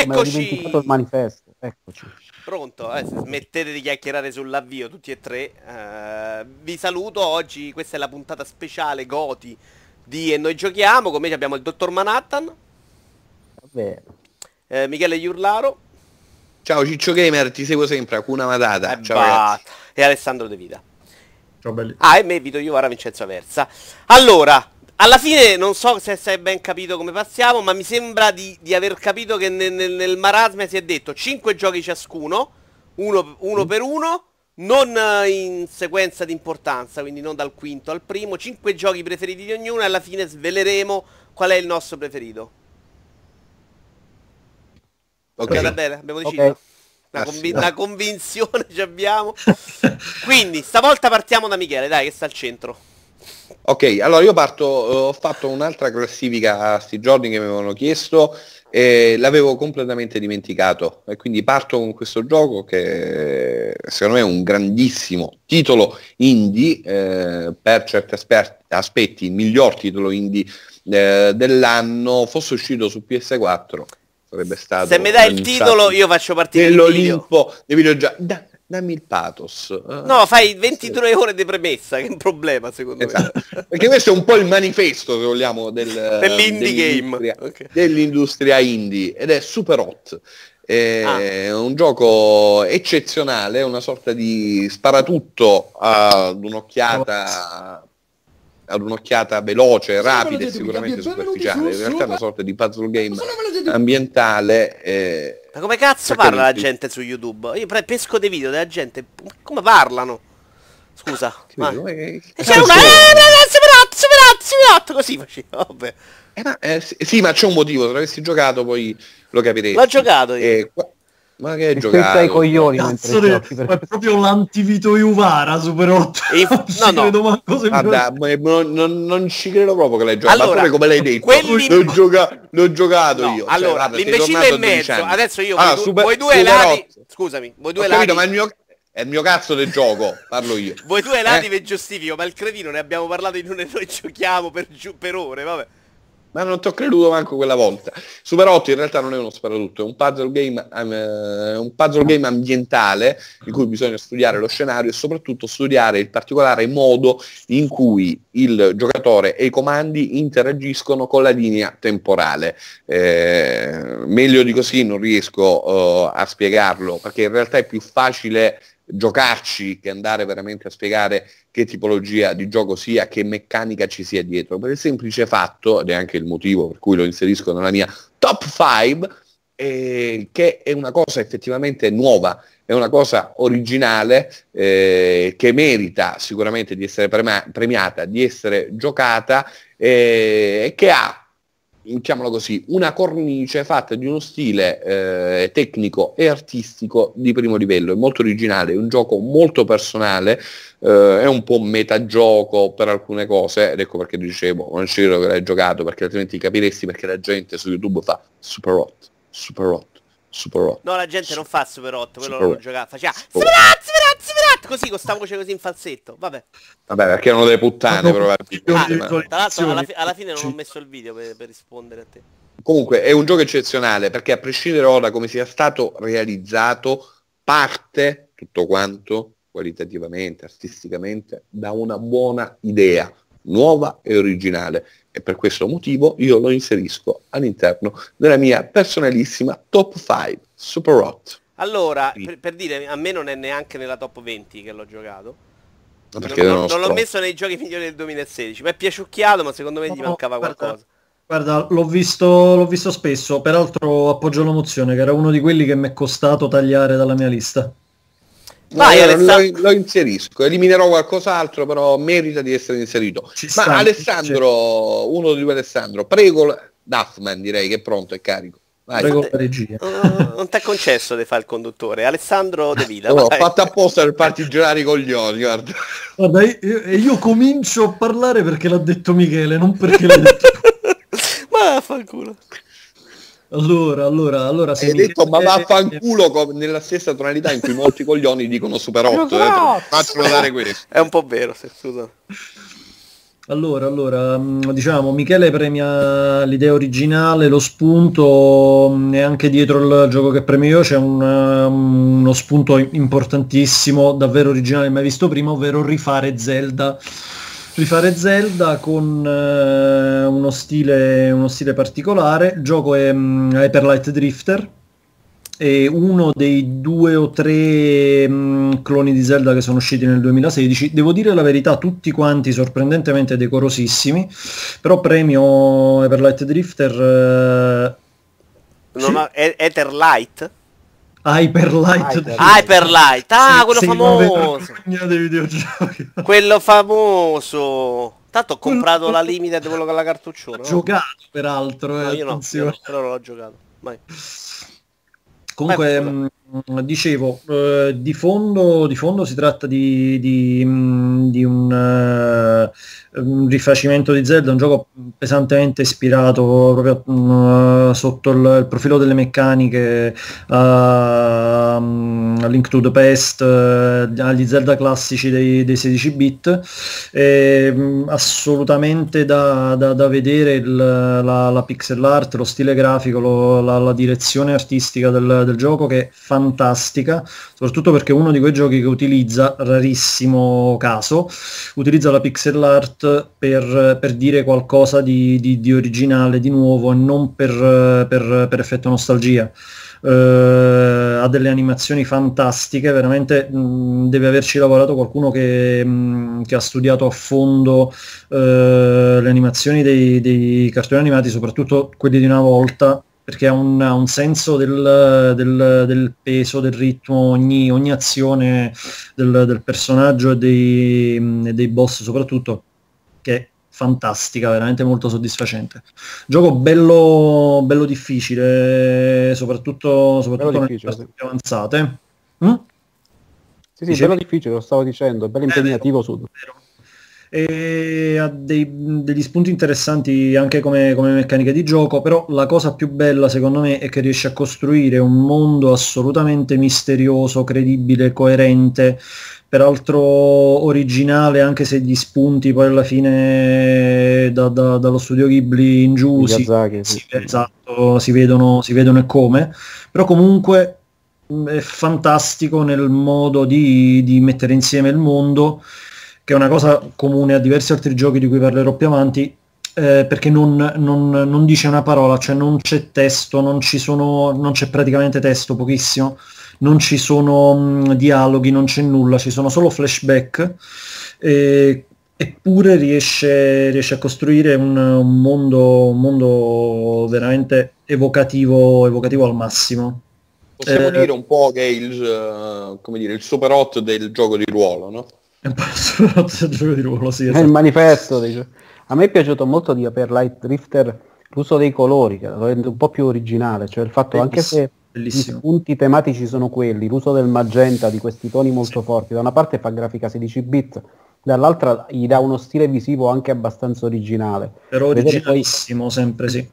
Eccoci! il manifesto, eccoci. Pronto, eh, smettete di chiacchierare sull'avvio tutti e tre. Eh, vi saluto, oggi questa è la puntata speciale Goti di E Noi Giochiamo, con me abbiamo il dottor Manhattan, Vabbè. eh, Michele Iurlaro Ciao Ciccio Gamer, ti seguo sempre, Acuna Matata. eh, Ciao ragazzi. e Alessandro De Vita. Ciao belli. Ah, e me Vito Iovara Vincenzo Versa. Allora, alla fine non so se è ben capito come passiamo, ma mi sembra di, di aver capito che nel, nel, nel marasma si è detto 5 giochi ciascuno, uno, uno per uno, non eh, in sequenza di importanza, quindi non dal quinto al primo, 5 giochi preferiti di ognuno e alla fine sveleremo qual è il nostro preferito. Ok. Va bene, abbiamo deciso. Ok. Una, Ah, convi- una convinzione ci abbiamo. Quindi, stavolta partiamo da Michele, dai, che sta al centro. Ok, allora io parto, eh, ho fatto un'altra classifica a sti giorni che mi avevano chiesto e l'avevo completamente dimenticato e quindi parto con questo gioco che secondo me è un grandissimo titolo indie, eh, per certi asper- aspetti il miglior titolo indie eh, dell'anno, fosse uscito su PS4 sarebbe stato... Se mi dai il titolo, io faccio partire il video. nell'Olimpo dei videogiochi. Da- dammi il pathos. eh. No, fai 22 ore di premessa, che è un problema secondo Esatto. Perché questo è un po' il manifesto, se vogliamo, del, Dell'indie game. dell'industria- Ok. dell'industria indie ed è super hot. È Ah. un gioco eccezionale, una sorta di sparatutto ad un'occhiata ad un'occhiata veloce, rapida e sicuramente superficiale. In realtà è una sorta di puzzle game ambientale. eh, Ma come cazzo Perché parla la gente su YouTube? Io pesco dei video della gente, come parlano? Scusa, ma... eh, E c'è una... Eh, superatto, così faceva, vabbè. Eh, ma, eh, sì, ma c'è un motivo, se avessi giocato poi lo capiresti. L'ho giocato io. Eh, qua- ma che hai Ti giocato? spezza i coglioni mentre Cazzo, de- giochi. ma è perché- proprio l'antivito Iuvara Super 8. E- Non ci no, no. credo manco se Guarda, ma- non, non- non ci credo proprio che l'hai giocato. Allora, ma pure come l'hai detto, quelli- l'ho, gioca- l'ho giocato No, io. Cioè, allora, guarda, sei l'imbecille 12 mezzo, adesso io, Ah, voi, super- voi due lati... Scusami, voi Ho due capito, lati... ma il mio, è il mio cazzo del gioco, parlo io. Voi due lati Eh? vi giustifico, ma il cretino ne abbiamo parlato in un e noi giochiamo per, giu- per ore, vabbè. Ma non ti ho creduto manco quella volta. Super 8 in realtà non è uno sparatutto, è un puzzle game, eh, un puzzle game ambientale in cui bisogna studiare lo scenario e soprattutto studiare il particolare modo in cui il giocatore e i comandi interagiscono con la linea temporale. Eh, meglio di così non riesco eh, a spiegarlo perché in realtà è più facile giocarci che andare veramente a spiegare che tipologia di gioco sia, che meccanica ci sia dietro, per il semplice fatto, ed è anche il motivo per cui lo inserisco nella mia top 5, eh, che è una cosa effettivamente nuova, è una cosa originale eh, che merita sicuramente di essere prema- premiata, di essere giocata eh, e che ha diciamolo così, una cornice fatta di uno stile eh, tecnico e artistico di primo livello, è molto originale, è un gioco molto personale, eh, è un po' metagioco per alcune cose, ed ecco perché dicevo, non ci credo che l'hai giocato, perché altrimenti capiresti perché la gente su YouTube fa super hot, super hot, super hot. No, la gente non fa Super 8, quello Super- non lo giocava, faceva Super- Super 8, Super 8, Super 8, così con sta voce così in falsetto, vabbè. Vabbè, perché erano delle puttane probabilmente. Ah, tra l'altro alla, fi- alla fine non ho messo il video per, per rispondere a te. Comunque è un gioco eccezionale perché a prescindere ora da come sia stato realizzato, parte tutto quanto qualitativamente, artisticamente, da una buona idea, nuova e originale. E per questo motivo io lo inserisco all'interno della mia personalissima top 5 Super Hot. Allora, Sì. per, per dire, a me non è neanche nella top 20 che l'ho giocato. Perché non, non non- l'ho messo nei giochi migliori del 2016. Mi è piaciucchiato, ma secondo me gli No, mancava guarda, qualcosa. Guarda, l'ho visto, l'ho visto spesso, peraltro appoggio la mozione, che era uno di quelli che mi è costato tagliare dalla mia lista. Vai, No, Alessandro. lo, lo inserisco, eliminerò qualcos'altro, però merita di essere inserito. Ci Ma sta, Alessandro, uno di due Alessandro, prego Duffman direi che è pronto e carico. Vai. Prego la regia. Non, non ti è concesso di fare il conduttore. Alessandro De Vita. No, ho vai. fatto apposta per farti girare i coglioni, guarda. Guarda, io, e io comincio a parlare perché l'ha detto Michele, non perché l'hai detto. Ma fanculo. Allora, allora, allora se Hai Michele- detto ma vaffanculo co- nella stessa tonalità in cui molti coglioni dicono super 8. Super Eh, faccio notare questo. È un po' vero, se scusa. Allora, allora, mh, diciamo, Michele premia l'idea originale, lo spunto, mh, e anche dietro il gioco che premio io c'è un, um, uno spunto importantissimo, davvero originale, mai visto prima, ovvero rifare Zelda. Rifare Zelda con eh, uno, stile, uno stile particolare. Il gioco è mh, Hyper Light Drifter, è uno dei due o tre mh, cloni di Zelda che sono usciti nel 2016. Devo dire la verità, tutti quanti sorprendentemente decorosissimi, però premio Everlight Drifter eh, Sì. ha- Etherlight? Hyperlight. Hyper- Hyperlight, ah, Sì, quello sì, famoso. vergogna dei videogiochi. Quello famoso. Tanto ho comprato la limited quello con la cartucciona. no? Giocato peraltro, eh, No, io no, io attenzione. no, però non l'ho giocato. Vai. Comunque, dicevo, eh, di, fondo, di fondo si tratta di, di, mh, di un, eh, un rifacimento di Zelda, un gioco pesantemente ispirato proprio mh, sotto il, il profilo delle meccaniche a, a Link to the Past, eh, agli Zelda classici dei, dei 16 bit. E, mh, assolutamente da, da- da vedere il- la, la pixel art, lo stile grafico, lo- la, la direzione artistica del, del gioco che è fantastica, soprattutto perché uno di quei giochi che utilizza, rarissimo caso, utilizza la pixel art per, per dire qualcosa di, di- di originale, di nuovo e non per, per- per effetto nostalgia. Eh, ha delle animazioni fantastiche, veramente mh, deve averci lavorato qualcuno che, mh, che ha studiato a fondo eh, le animazioni dei, dei cartoni animati, soprattutto quelli di una volta, perché ha un, un senso del, del- del peso, del ritmo, ogni, ogni azione del, del personaggio e dei, e dei boss soprattutto, che è fantastica, veramente molto soddisfacente. Gioco bello, bello difficile, soprattutto, soprattutto nelle fasi più avanzate. Mm? Sì, sì, Dicevi? bello difficile, lo stavo dicendo, bello impegnativo su. Vero. E ha dei- degli spunti interessanti anche come, come meccanica di gioco, però la cosa più bella secondo me è che riesce a costruire un mondo assolutamente misterioso, credibile, coerente, peraltro originale, anche se gli spunti poi alla fine da- da- dallo studio Ghibli in giù si, sì, esatto, si vedono, si vedono e come, però comunque è fantastico nel modo di, di mettere insieme il mondo, che è una cosa comune a diversi altri giochi di cui parlerò più avanti, eh, perché non, non- non dice una parola, cioè non c'è testo, non, ci sono, non c'è praticamente testo, pochissimo, non ci sono mh, dialoghi, non c'è nulla, ci sono solo flashback. eh, eppure riesce, riesce a costruire un, un mondo, un mondo veramente evocativo, evocativo al massimo. Possiamo Eh, dire un po' che è il, eh, come dire, il super hot del gioco di ruolo, no? È il gioco di ruolo, sì, È il esatto. manifesto. dice. A me è piaciuto molto di per Light Drifter l'uso dei colori, che lo rende un po' più originale, cioè il fatto anche se Bellissimo. spunti tematici sono quelli, l'uso del magenta, di questi toni molto forti, da una parte fa grafica 16 bit, dall'altra gli dà uno stile visivo anche abbastanza originale. Però Vedere poi- originalissimo, sempre sì.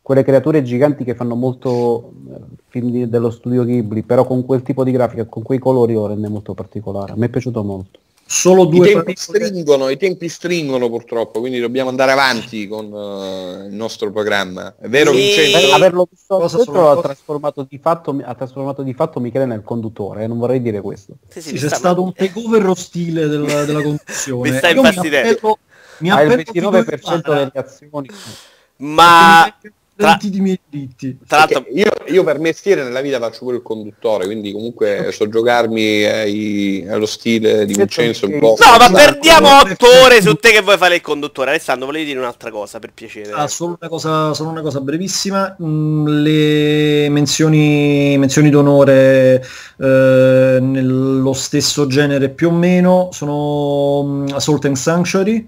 quelle creature giganti che fanno molto eh, film di- dello studio Ghibli, però con quel tipo di grafica, con quei colori lo rende molto particolare. A me è piaciuto molto. Solo I due tempi, parole- stringono, I tempi stringono purtroppo, quindi dobbiamo andare avanti con eh, il nostro programma. È vero Sì. Vincenzo? Averlo visto Cosa dentro ha trasformato di fatto, ha trasformato di fatto Michele nel conduttore, eh, non vorrei dire questo. Sì, sì, Sì, c'è sta- stato un takeover ostile della, della conduzione. Mi sta Io mi Ha il appello 29% Figo delle azioni. Ma perché mi garantiti i miei diritti. tra l'altro io, io per mestiere nella vita faccio pure il conduttore, quindi comunque so giocarmi ai- allo stile di Vincenzo un po'. No, ma Esatto. perdiamo otto ore su te che vuoi fare il conduttore. Alessandro, volevi dire un'altra cosa per piacere? Ah, solo, una cosa, solo una cosa brevissima, Mm, le menzioni, menzioni d'onore eh, nello stesso genere più o meno sono mm, Assault and Sanctuary,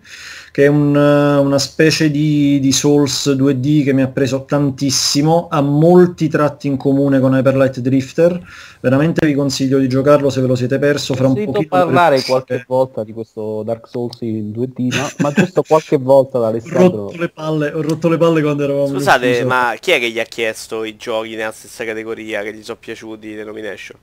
che è un, una specie di, di Souls 2D che mi ha preso tantissimo, ha molti tratti in comune con Hyperlight Drifter, veramente vi consiglio di giocarlo se ve lo siete perso fra Ho un sentito pochino. parlare perché- qualche volta di questo Dark Souls in 2D, no? ma giusto qualche volta da Ho Alessandro. rotto, le palle, ho rotto le palle quando eravamo Scusate, ma chi è che gli ha chiesto i giochi nella stessa categoria che gli sono piaciuti di nomination?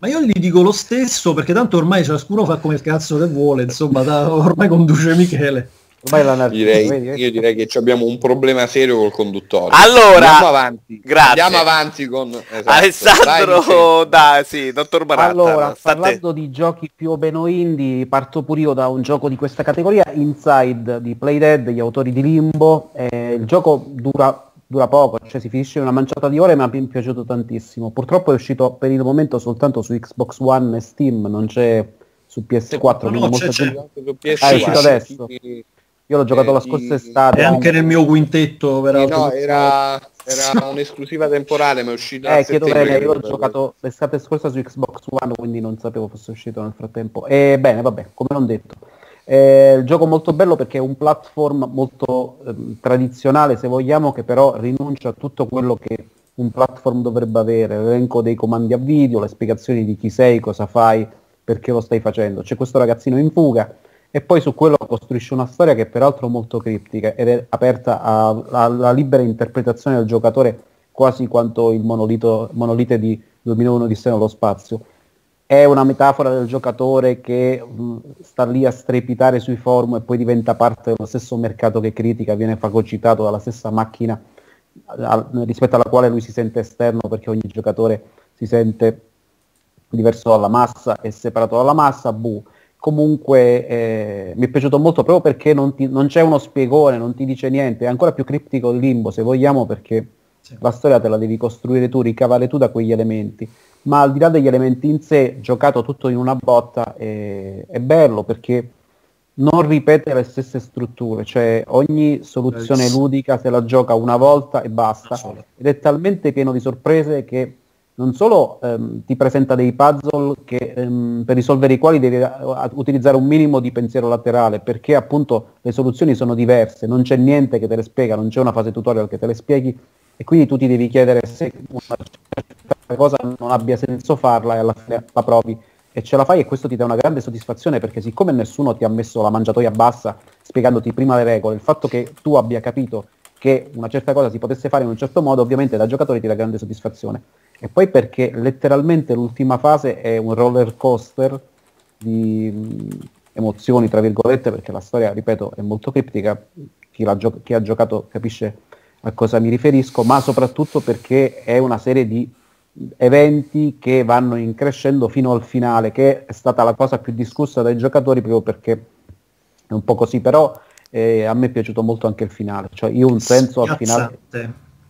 Ma io gli dico lo stesso perché tanto ormai ciascuno fa come il cazzo che vuole, insomma, da- ormai conduce Michele. Ormai l'anarchia, Direi- vedi, io direi che ci abbiamo un problema serio col conduttore. Allora, andiamo avanti. grazie. Andiamo avanti con esatto. Alessandro, dai, sì, dottor Baratta. Allora, parlando di giochi più o meno indie, parto pure io da un gioco di questa categoria, Inside di Playdead, gli autori di Limbo. Eh, il gioco dura, dura poco, cioè si finisce in una manciata di ore, ma mi è piaciuto tantissimo. Purtroppo è uscito per il momento soltanto su Xbox One e Steam, non c'è su PS4. No, quindi no, c'è, c'è. Anche su PS4. Ah, è uscito adesso? Io l'ho giocato Eh, la scorsa estate. E anche nel mio quintetto, peraltro. no, era, era un'esclusiva temporale, ma è uscita a Eh, chiedo bene, io l'ho giocato l'estate scorsa su Xbox One, quindi non sapevo fosse uscito nel frattempo. E bene, vabbè, come non detto. Eh, il gioco molto bello perché è un platform molto ehm, tradizionale, se vogliamo, che però rinuncia a tutto quello che un platform dovrebbe avere, l'elenco dei comandi a video, le spiegazioni di chi sei, cosa fai, perché lo stai facendo. C'è questo ragazzino in fuga e poi su quello costruisce una storia che è peraltro molto criptica ed è aperta alla libera interpretazione del giocatore quasi quanto il monolito, monolite di 2001 di nello spazio. È una metafora del giocatore che mh, sta lì a strepitare sui forum e poi diventa parte dello stesso mercato che critica, viene fagocitato dalla stessa macchina a- rispetto alla quale lui si sente esterno perché ogni giocatore si sente diverso dalla massa e separato dalla massa, buh. Comunque eh, mi è piaciuto molto proprio perché non, ti- non c'è uno spiegone, non ti dice niente, è ancora più criptico il limbo se vogliamo perché Sì. la storia te la devi costruire tu, ricavare tu da quegli elementi. Ma al di là degli elementi in sé, giocato tutto in una botta, è, è bello perché non ripete le stesse strutture, cioè ogni soluzione Bravissimo. ludica se la gioca una volta e basta. Ed è talmente pieno di sorprese che non solo ehm, ti presenta dei puzzle che, ehm, per risolvere i quali devi eh, utilizzare un minimo di pensiero laterale, perché appunto le soluzioni sono diverse, non c'è niente che te le spiega, non c'è una fase tutorial che te le spieghi e quindi tu ti devi chiedere se una certa cosa non abbia senso farla e alla fine la provi. E ce la fai e questo ti dà una grande soddisfazione perché siccome nessuno ti ha messo la mangiatoia bassa spiegandoti prima le regole, il fatto che tu abbia capito che una certa cosa si potesse fare in un certo modo ovviamente da giocatore ti dà grande soddisfazione. E poi perché letteralmente l'ultima fase è un roller coaster di mh, emozioni tra virgolette perché la storia ripeto è molto criptica. Chi, gio- chi ha giocato capisce a cosa mi riferisco ma soprattutto perché è una serie di eventi che vanno in crescendo fino al finale che è stata la cosa più discussa dai giocatori proprio perché è un po' così però eh, a me è piaciuto molto anche il finale cioè io un senso al finale.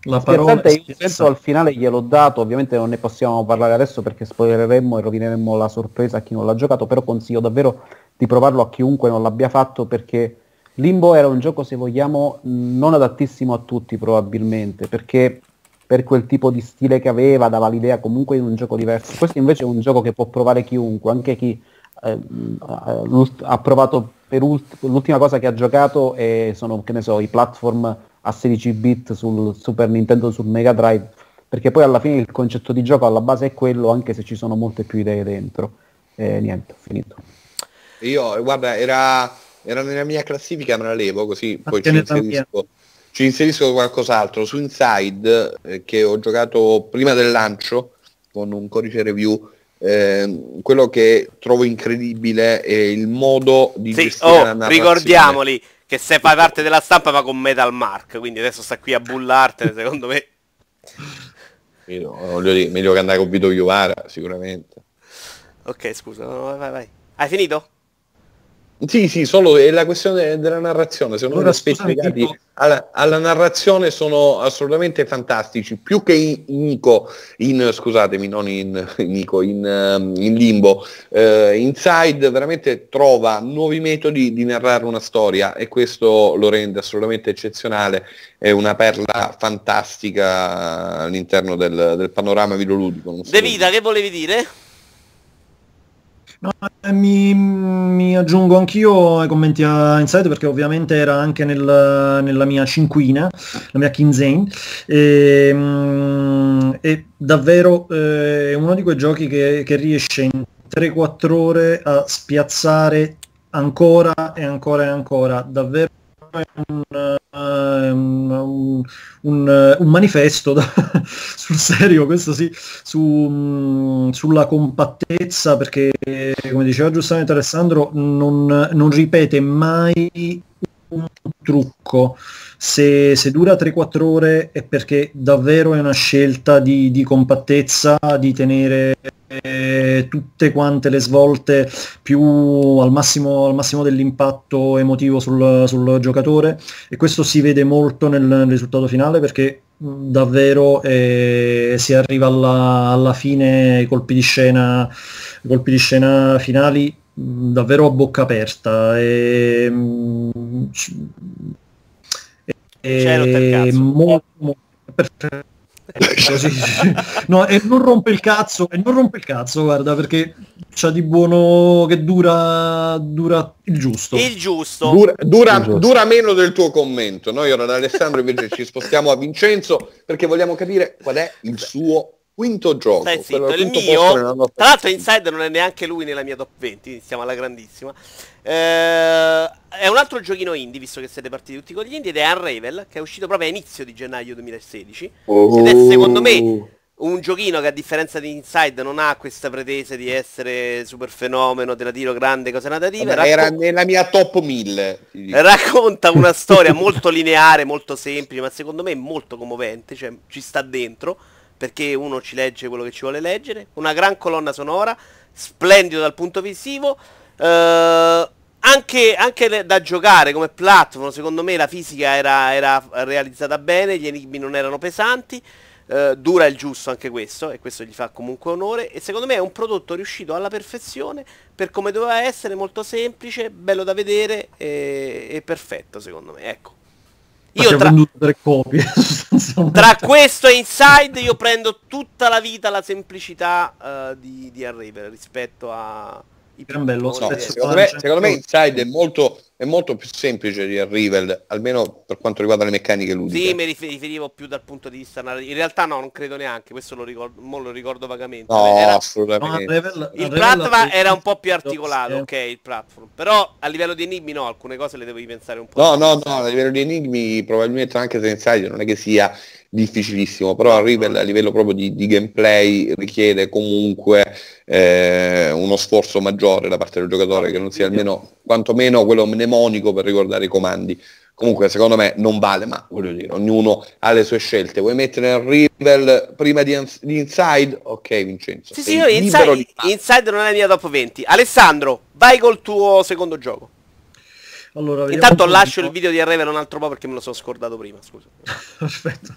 La parola è io un senso al finale gliel'ho dato, ovviamente non ne possiamo parlare adesso perché spoileremmo e rovineremmo la sorpresa a chi non l'ha giocato, però consiglio davvero di provarlo a chiunque non l'abbia fatto perché Limbo era un gioco, se vogliamo, non adattissimo a tutti probabilmente, perché per quel tipo di stile che aveva dava l'idea comunque di un gioco diverso. Questo invece è un gioco che può provare chiunque, anche chi eh, mh, ha- provato per ult- l'ultima cosa che ha giocato e sono, che ne so, i platform a 16 bit sul Super Nintendo, sul Mega Drive, perché poi alla fine il concetto di gioco alla base è quello, anche se ci sono molte più idee dentro. E niente, ho finito. Io, guarda, era, era nella mia classifica, me la levo così, poi ci inserisco, ci inserisco qualcos'altro. Su Inside, eh, che ho giocato prima del lancio, con un codice review, ehm, quello che trovo incredibile è il modo di Sì, gestire oh, ricordiamoli che se fai parte della stampa ma con Metal Mark, quindi adesso sta qui a bullartene, secondo me. Io, voglio dire, meglio che andare con Vito Iuvara, sicuramente. Ok, scusa, vai, vai. Hai finito? Sì, sì, solo è la questione della narrazione. Secondo me Allora, gli aspetti scusami, legati Pippo. alla, alla narrazione sono assolutamente fantastici, più che in, in Nico, in, scusatemi, non in, in Nico, in, ehm, in Limbo. Eh, Inside veramente trova nuovi metodi di narrare una storia e questo lo rende assolutamente eccezionale. È una perla fantastica all'interno del, del panorama videoludico. non so De Vita, che volevi dire? No, eh, mi, mi aggiungo anch'io ai commenti a Inside perché ovviamente era anche nel- nella mia cinquina, la mia quinzaine, e, mm, è davvero eh, uno di quei giochi che, che riesce in 3-4 ore a spiazzare ancora e ancora e ancora, davvero è un, un- un- un manifesto da- sul serio, questo sì, su, mh, sulla compattezza, perché come diceva giustamente Alessandro, non, non ripete mai un trucco. Se, se dura 3-4 ore è perché davvero è una scelta di, di compattezza, di tenere eh, tutte quante le svolte più al massimo, al massimo dell'impatto emotivo sul, sul, giocatore e questo si vede molto nel, risultato finale perché davvero eh, si arriva alla, alla fine, i colpi di scena, colpi di scena finali davvero a bocca aperta e, e molto, molto perfetto no, e non rompe il cazzo, e non rompe il cazzo, guarda, perché c'ha di buono che dura, dura il giusto. Il giusto. Dura, dura, il giusto. dura meno del tuo commento. Noi ora da Alessandro invece ci spostiamo a Vincenzo perché vogliamo capire qual è il suo quinto gioco. Stai zitto, il mio, tra l'altro Inside non è neanche lui nella mia top 20, siamo alla grandissima. Eh, è un altro giochino indie, visto che siete partiti tutti con gli indie, ed è Unravel, che è uscito proprio a inizio di gennaio 2016. Oh. Ed è secondo me un giochino che a differenza di Inside non ha questa pretesa di essere super fenomeno, della tiro grande, cose natative. Raccon- era nella mia top 1000. Racconta una storia molto lineare, molto semplice, ma secondo me molto commovente, cioè ci sta dentro perché uno ci legge quello che ci vuole leggere, una gran colonna sonora, splendido dal punto visivo, eh, anche, anche, da giocare come platform, secondo me la fisica era, era realizzata bene, gli enigmi non erano pesanti, eh, dura il giusto anche questo, e questo gli fa comunque onore, e secondo me è un prodotto riuscito alla perfezione, per come doveva essere, molto semplice, bello da vedere e, e perfetto secondo me, ecco. Io tra, tre copie. tra questo e Inside io prendo tutta la vita la semplicità uh, di, di Unravel rispetto a i Gran bello, no, secondo, me, secondo me Inside è molto è molto più semplice di Arrival, almeno per quanto riguarda le meccaniche ludiche. Sì, mi riferivo più dal punto di vista narrativo. In realtà no, non credo neanche, questo lo ricordo, lo ricordo vagamente. No, era, assolutamente. No, Revel, il platform era un po' più articolato, sì. ok, il platform. Però a livello di enigmi no, alcune cose le devi pensare un po'. No, no, no, a livello di enigmi probabilmente anche se Inside non è che sia difficilissimo, però a a livello proprio di, di gameplay richiede comunque eh, uno sforzo maggiore da parte del giocatore che non sia almeno quantomeno quello mnemonico per ricordare i comandi. Comunque secondo me non vale, ma voglio dire, ognuno ha le sue scelte. Vuoi mettere il Rivel prima di, di, Inside? Ok Vincenzo. Sì, sì, io Inside, Inside non è la mia top 20. Alessandro, vai col tuo secondo gioco. Allora, Intanto lascio il video di Revel un altro po' perché me lo sono scordato prima, scusa. Perfetto.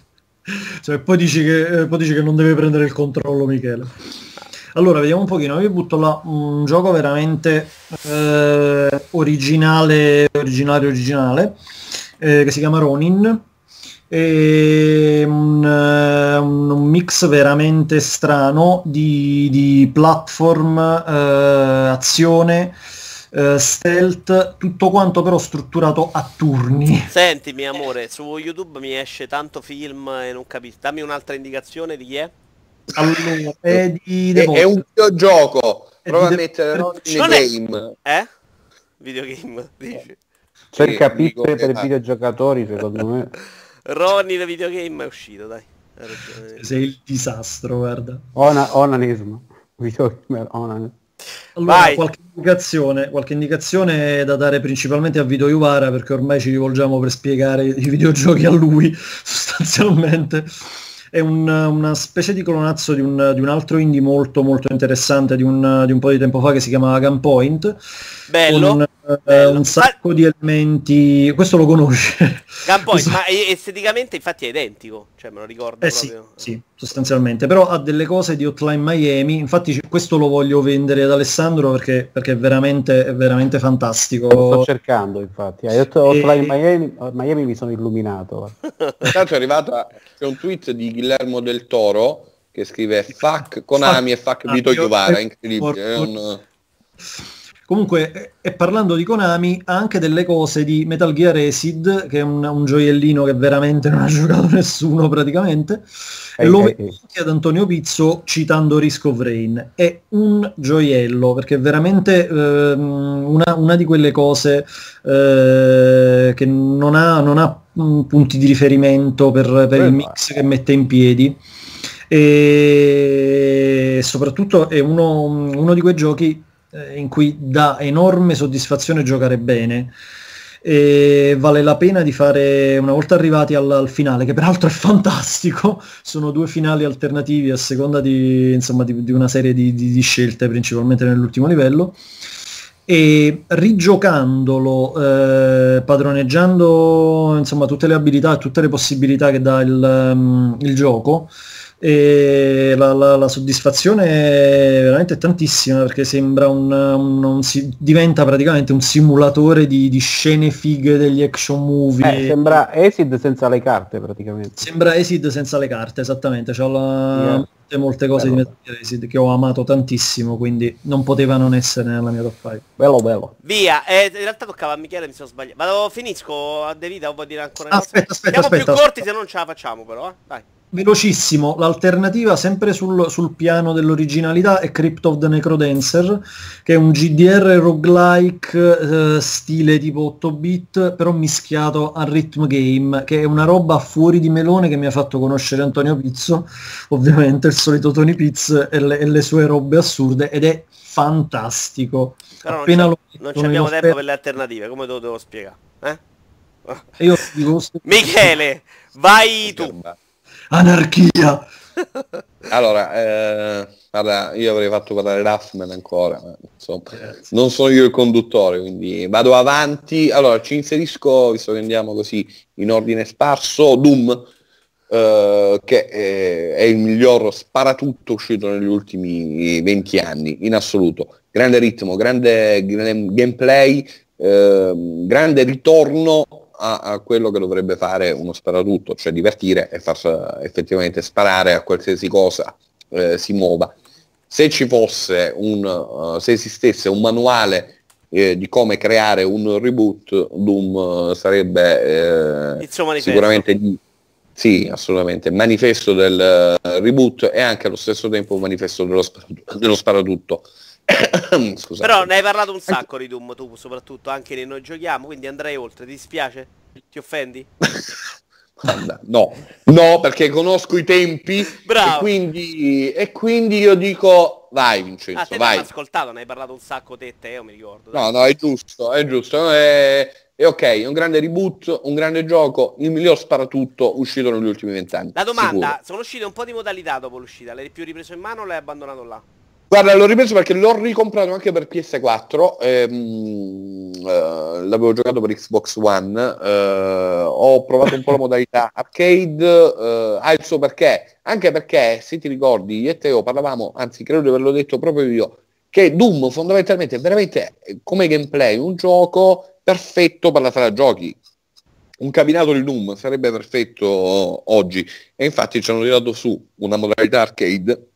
Cioè, poi, dici che, eh, poi dici che non deve prendere il controllo Michele. Allora, vediamo un pochino. Io butto là un gioco veramente eh, originale, originale, originale, eh, che si chiama Ronin. E un, uh, un, mix veramente strano di, di platform, uh, azione, uh, stealth, tutto quanto però strutturato a turni. Senti, mio amore, su YouTube mi esce tanto film e non capisco. Dammi un'altra indicazione di chi è? Allora, è di è, è un videogioco. Prova a mettere non game. Eh? Videogame, dici. Cerca sì, pippe per i videogiocatori, secondo me. Ronnie da videogame è uscito, dai. Sei il disastro, guarda. Ona, onanism. Videogame onanism. Allora, qualche indicazione, qualche indicazione da dare principalmente a Vito Iuvara perché ormai ci rivolgiamo per spiegare i videogiochi a lui sostanzialmente è un, una specie di colonazzo di un, di un, altro indie molto molto interessante di un, di un, po' di tempo fa che si chiamava Gunpoint. Bello. Con, eh, un sacco ma... di elementi. Questo lo conosce. Gunpoint, ma esteticamente infatti è identico, cioè me lo ricordo. Eh proprio. Sì, sì, sostanzialmente. Però ha delle cose di Hotline Miami. Infatti questo lo voglio vendere ad Alessandro perché, perché è, veramente, è veramente fantastico. Lo sto cercando, infatti. A Hotline e... Miami, Miami mi sono illuminato. Intanto è arrivata c'è un tweet di Guillermo del Toro che scrive fuck Konami e fuck Vito Iovara, incredibile. Un... Comunque, e parlando di Konami, ha anche delle cose di Metal Gear Acid, che è un, un gioiellino che veramente non ha giocato nessuno praticamente, e lo vedo anche ad Antonio Pizzo citando Risk of Rain. È un gioiello, perché è veramente ehm, una, una, di quelle cose eh, che non ha, non ha mm, punti di riferimento per, per il mix che mette in piedi. E soprattutto è uno, uno di quei giochi eh, in cui dà enorme soddisfazione giocare bene. e vale la pena di fare una volta arrivati al, al, finale che peraltro è fantastico sono due finali alternativi a seconda di, insomma, di, di una serie di, di, scelte principalmente nell'ultimo livello e rigiocandolo eh, padroneggiando insomma tutte le abilità e tutte le possibilità che dà il, um, il gioco e la, la, la, soddisfazione è veramente tantissima perché sembra un, un, un si, diventa praticamente un simulatore di, di, scene fighe degli action movie. Eh, sembra Acid senza le carte praticamente. Sembra Acid senza le carte esattamente. C'ho la, yeah. molte, molte cose bello. di Metal Acid che ho amato tantissimo quindi non poteva non essere nella mia top 5 bello bello. Via eh, in realtà toccava a Michele mi sono sbagliato. Vado finisco a De Vita o vuoi dire ancora aspetta aspetta siamo aspetta, più corti se non ce la facciamo però eh? dai Velocissimo, l'alternativa sempre sul, sul, piano dell'originalità è Crypt of the Necrodancer, che è un GDR roguelike eh, stile tipo 8 bit, però mischiato a rhythm game, che è una roba fuori di melone che mi ha fatto conoscere Antonio Pizzo, ovviamente il solito Tony Pizz e le, e le sue robe assurde, ed è fantastico. Però Appena non, non abbiamo tempo per le alternative, come te lo devo spiegare? Eh? Io dico... Michele, vai tu. Anarchia! allora, eh, guarda, io avrei fatto parlare Raffman ancora, ma insomma, non sono io il conduttore, quindi vado avanti. Allora, ci inserisco, visto che andiamo così in ordine sparso, Doom, eh, che è, è il miglior sparatutto uscito negli ultimi 20 anni, in assoluto. Grande ritmo, grande, grande gameplay, eh, grande ritorno a, a, quello che dovrebbe fare uno sparatutto, cioè divertire e far effettivamente sparare a qualsiasi cosa eh, si muova. Se ci fosse un, uh, se esistesse un manuale eh, di come creare un reboot, Doom uh, sarebbe eh, sicuramente di, sì, assolutamente, manifesto del uh, reboot e anche allo stesso tempo un manifesto dello. Dello sparatutto. Però ne hai parlato un sacco di Doom tu, soprattutto anche nei noi giochiamo, quindi andrei oltre, ti dispiace? Ti offendi? no, no, perché conosco i tempi Bravo. E, quindi, e quindi io dico vai Vincenzo, ah, te vai. ascoltato, ne hai parlato un sacco te e te, io mi ricordo. No, no, è giusto, è giusto. È, è ok, è un grande reboot, un grande gioco, il miglior sparatutto uscito negli ultimi vent'anni. La domanda, sicuro. sono uscite un po' di modalità dopo l'uscita, l'hai più ripreso in mano o l'hai abbandonato là? Guarda, l'ho ripreso perché l'ho ricomprato anche per PS4, ehm, eh, l'avevo giocato per Xbox One, eh, ho provato un po' la modalità arcade, eh, ha il suo perché, anche perché se ti ricordi, io e Teo parlavamo, anzi credo di averlo detto proprio io, che Doom fondamentalmente è veramente come gameplay un gioco perfetto per la sala giochi. Un cabinato di Doom sarebbe perfetto oggi e infatti ci hanno tirato su una modalità arcade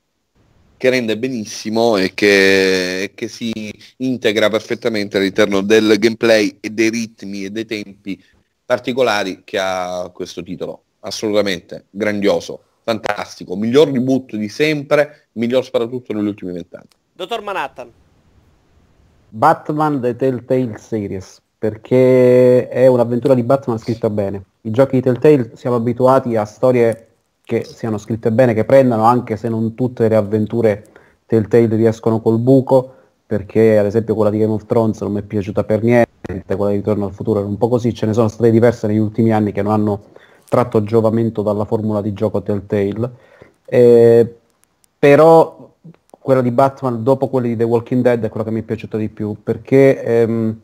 che rende benissimo e che, che, si integra perfettamente all'interno del gameplay e dei ritmi e dei tempi particolari che ha questo titolo. Assolutamente grandioso, fantastico, miglior reboot di sempre, miglior sparatutto negli ultimi vent'anni. Dottor Manhattan. Batman The Telltale Series, perché è un'avventura di Batman scritta bene. I giochi di Telltale siamo abituati a storie che siano scritte bene, che prendano, anche se non tutte le avventure Telltale riescono col buco, perché ad esempio quella di Game of Thrones non mi è piaciuta per niente, quella di Ritorno al futuro era un po' così, ce ne sono state diverse negli ultimi anni che non hanno tratto giovamento dalla formula di gioco Telltale, eh, però quella di Batman dopo quella di The Walking Dead è quella che mi è piaciuta di più, perché ehm,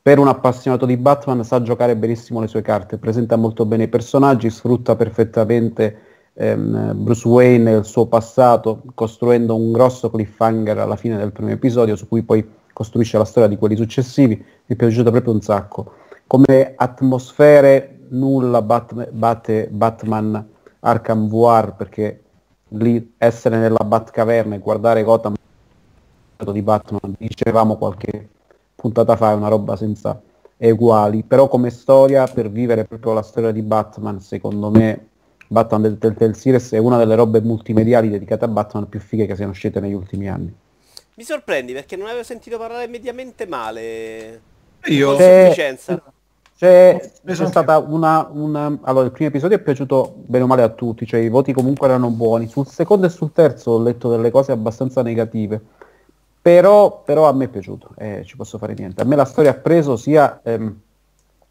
per un appassionato di Batman sa giocare benissimo le sue carte, presenta molto bene i personaggi, sfrutta perfettamente ehm, Bruce Wayne e il suo passato, costruendo un grosso cliffhanger alla fine del primo episodio, su cui poi costruisce la storia di quelli successivi, mi è piaciuto proprio un sacco. Come atmosfere nulla batte, batte Batman Arkham VR, perché lì essere nella Batcaverna e guardare Gotham di Batman, dicevamo qualche puntata fa, è una roba senza eguali, però come storia, per vivere proprio la storia di Batman, secondo me Batman del Telltale Series è una delle robe multimediali dedicate a Batman più fighe che siano uscite negli ultimi anni. Mi sorprendi perché non avevo sentito parlare mediamente male. Io c'è, c'è, c'è stata una, una, Allora, il primo episodio è piaciuto bene o male a tutti, cioè i voti comunque erano buoni. Sul secondo e sul terzo ho letto delle cose abbastanza negative. Però, però a me è piaciuto, eh, ci posso fare niente. A me la storia ha preso sia... Ehm,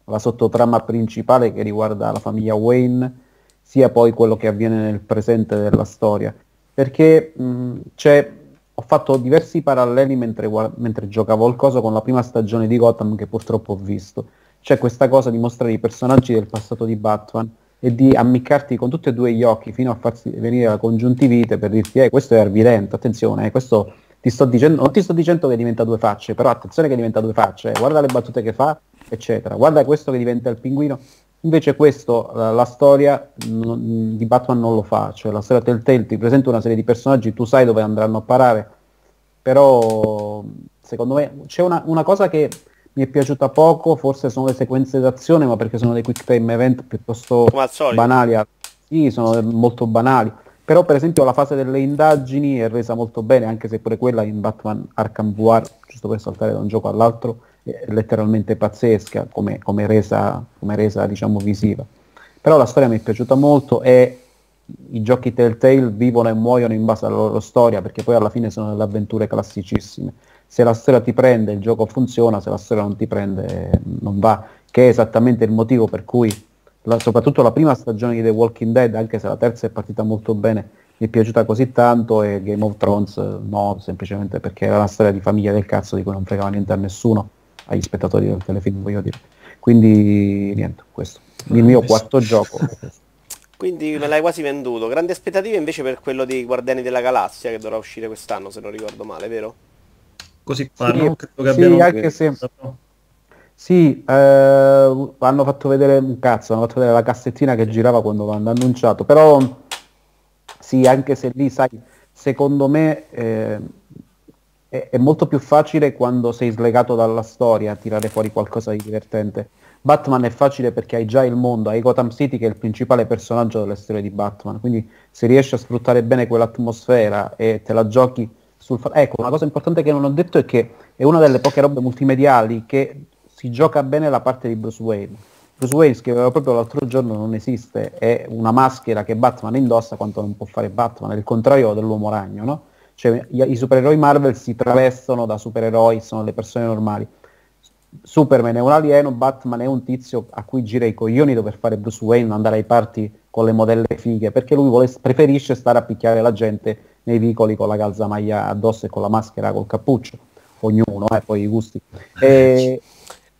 la sottotrama principale che riguarda la famiglia Wayne, sia poi quello che avviene nel presente della storia. Perché mh, ho fatto diversi paralleli mentre, mentre giocavo al coso con la prima stagione di Gotham che purtroppo ho visto. C'è questa cosa di mostrare i personaggi del passato di Batman e di ammiccarti con tutti e due gli occhi fino a farsi venire la congiuntivite per dirti eh, questo è Harvey Dent, attenzione, eh, questo ti sto dicendo, non ti sto dicendo che diventa due facce, però attenzione che diventa due facce, eh, guarda le battute che fa, eccetera, guarda questo che diventa il pinguino. Invece questo, la, la storia n- di Batman non lo fa, cioè la storia Telltale ti presenta una serie di personaggi, tu sai dove andranno a parare, però secondo me c'è una, una cosa che mi è piaciuta poco, forse sono le sequenze d'azione, ma perché sono dei quick time event piuttosto banali. Sì, sono molto banali. Però per esempio la fase delle indagini è resa molto bene, anche se pure quella in Batman Arkham VR, giusto per saltare da un gioco all'altro, letteralmente pazzesca come, come resa, come resa diciamo, visiva. Però la storia mi è piaciuta molto e i giochi Telltale vivono e muoiono in base alla loro storia, perché poi alla fine sono delle avventure classicissime se la storia ti prende il gioco funziona, se la storia non ti prende non va, che è esattamente il motivo per cui la, soprattutto la prima stagione di The Walking Dead, anche se la terza è partita molto bene, mi è piaciuta così tanto e Game of Thrones no, semplicemente perché era una storia di famiglia del cazzo di cui non fregava niente a nessuno, agli spettatori del telefilm voglio dire. Quindi niente, questo. Il mio quarto gioco. Quindi me l'hai quasi venduto. Grandi aspettative invece per quello di Guardiani della Galassia che dovrà uscire quest'anno se non ricordo male, vero? Così fa, sì? Credo che abbiano... Sì, anche se... Sì, eh, hanno fatto vedere un cazzo, hanno fatto vedere la cassettina che girava quando l'hanno annunciato, però sì, anche se lì, sai, secondo me eh, è, è, molto più facile quando sei slegato dalla storia tirare fuori qualcosa di divertente. Batman è facile perché hai già il mondo, hai Gotham City che è il principale personaggio delle storie di Batman, quindi se riesci a sfruttare bene quell'atmosfera e te la giochi sul fa- ecco, una cosa importante che non ho detto è che è una delle poche robe multimediali che si gioca bene la parte di Bruce Wayne. Bruce Wayne scriveva proprio l'altro giorno non esiste, è una maschera che Batman indossa quanto non può fare Batman, è il contrario dell'uomo ragno, no? Cioè i, supereroi Marvel si travestono da supereroi, sono le persone normali. Superman è un alieno, Batman è un tizio a cui gira i coglioni dover fare Bruce Wayne, andare ai party con le modelle fighe, perché lui vuole, preferisce stare a picchiare la gente nei vicoli con la calzamaglia addosso e con la maschera col cappuccio, ognuno, eh, poi i gusti. E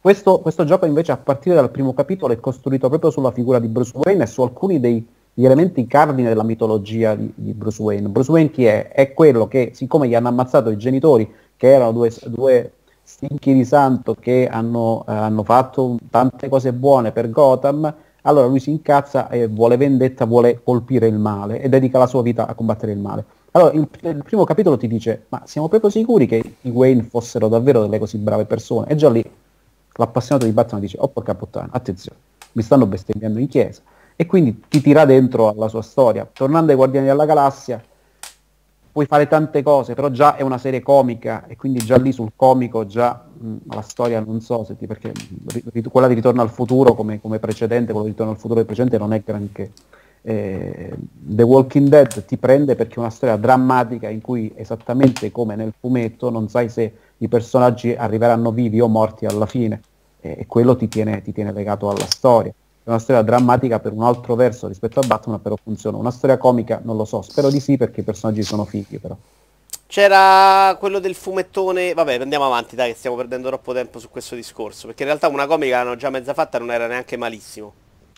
questo, questo, gioco invece a partire dal primo capitolo è costruito proprio sulla figura di Bruce Wayne e su alcuni dei, degli elementi cardine della mitologia di, di, Bruce Wayne. Bruce Wayne chi è? È quello che, siccome gli hanno ammazzato i genitori, che erano due, due stinchi di santo che hanno, eh, hanno fatto tante cose buone per Gotham, allora lui si incazza e vuole vendetta, vuole colpire il male e dedica la sua vita a combattere il male. Allora, il, il, primo capitolo ti dice, ma siamo proprio sicuri che i Wayne fossero davvero delle così brave persone? E già lì l'appassionato di Batman dice, oh porca puttana, attenzione, mi stanno bestemmiando in chiesa. E quindi ti tira dentro alla sua storia. Tornando ai Guardiani della Galassia, puoi fare tante cose, però già è una serie comica e quindi già lì sul comico già mh, la storia non so se ti, perché ri, quella di Ritorno al futuro come, come precedente, quello di Ritorno al futuro del precedente non è granché eh, The Walking Dead ti prende perché è una storia drammatica in cui esattamente come nel fumetto non sai se i personaggi arriveranno vivi o morti alla fine eh, e quello ti tiene, ti tiene legato alla storia. È una storia drammatica per un altro verso rispetto a Batman, però funziona. Una storia comica non lo so, spero di sì perché i personaggi sono fighi però. C'era quello del fumettone, vabbè andiamo avanti dai che stiamo perdendo troppo tempo su questo discorso, perché in realtà una comica l'hanno già mezza fatta non era neanche malissimo.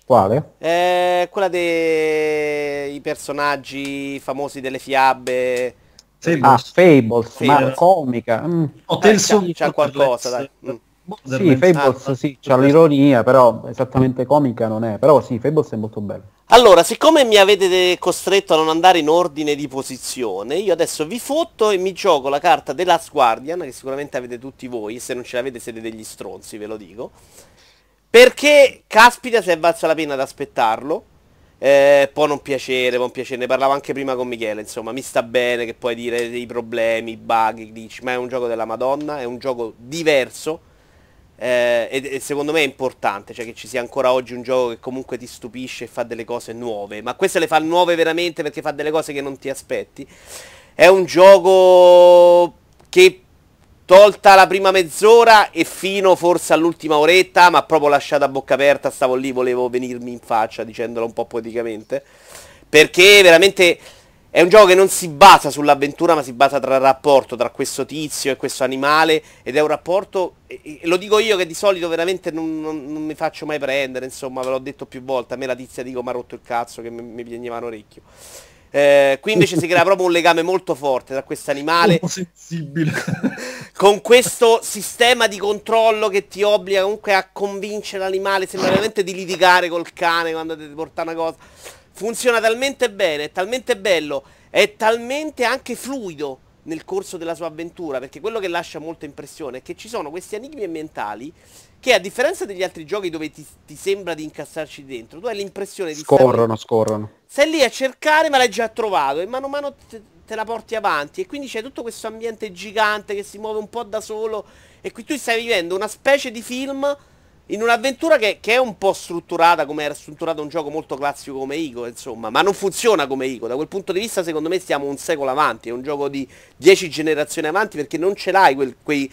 Quale? Eh, quella dei personaggi famosi delle fiabe. Fables. Ah, Fables, Fables. ma comica. Mm. Oh, eh, c'ha, c'ha qualcosa, dai. Mm. Sì, Fables ah, sì, c'ha l'ironia, però esattamente comica non è. Però sì, Fables è molto bello. Allora, siccome mi avete costretto a non andare in ordine di posizione, io adesso vi fotto e mi gioco la carta The Last Guardian, che sicuramente avete tutti voi, se non ce l'avete siete degli stronzi, ve lo dico. Perché, caspita, se è valsa la pena di aspettarlo. Eh, può non piacere, può non piacere, ne parlavo anche prima con Michele, insomma, mi sta bene che puoi dire dei problemi, i bug, i glitch, ma è un gioco della Madonna, è un gioco diverso eh, e, e, secondo me è importante, cioè che ci sia ancora oggi un gioco che comunque ti stupisce e fa delle cose nuove, ma queste le fa nuove veramente perché fa delle cose che non ti aspetti. È un gioco che tolta la prima mezz'ora e fino forse all'ultima oretta, ma proprio lasciata a bocca aperta, stavo lì, volevo venirmi in faccia dicendolo un po' poeticamente, perché veramente è un gioco che non si basa sull'avventura, ma si basa tra il rapporto tra questo tizio e questo animale, ed è un rapporto, e, lo dico io che di solito veramente non, non, non, mi faccio mai prendere, insomma, ve l'ho detto più volte, a me la tizia dico mi ha rotto il cazzo che mi, mi piagneva un orecchio. Eh, qui invece si crea proprio un legame molto forte tra questo animale sensibile con questo sistema di controllo che ti obbliga comunque a convincere l'animale sembra veramente di litigare col cane quando ti porta una cosa funziona talmente bene è talmente bello è talmente anche fluido nel corso della sua avventura perché quello che lascia molta impressione è che ci sono questi enigmi ambientali che a differenza degli altri giochi dove ti, ti sembra di incassarci dentro, tu hai l'impressione di... Scorrono, scorrono. Sei lì a cercare ma l'hai già trovato e mano a mano te, te, la porti avanti e quindi c'è tutto questo ambiente gigante che si muove un po' da solo e qui tu stai vivendo una specie di film in un'avventura che, che, è un po' strutturata come era strutturato un gioco molto classico come Ico, insomma, ma non funziona come Ico. Da quel punto di vista, secondo me, stiamo un secolo avanti. È un gioco di 10 generazioni avanti perché non ce l'hai quel, quei,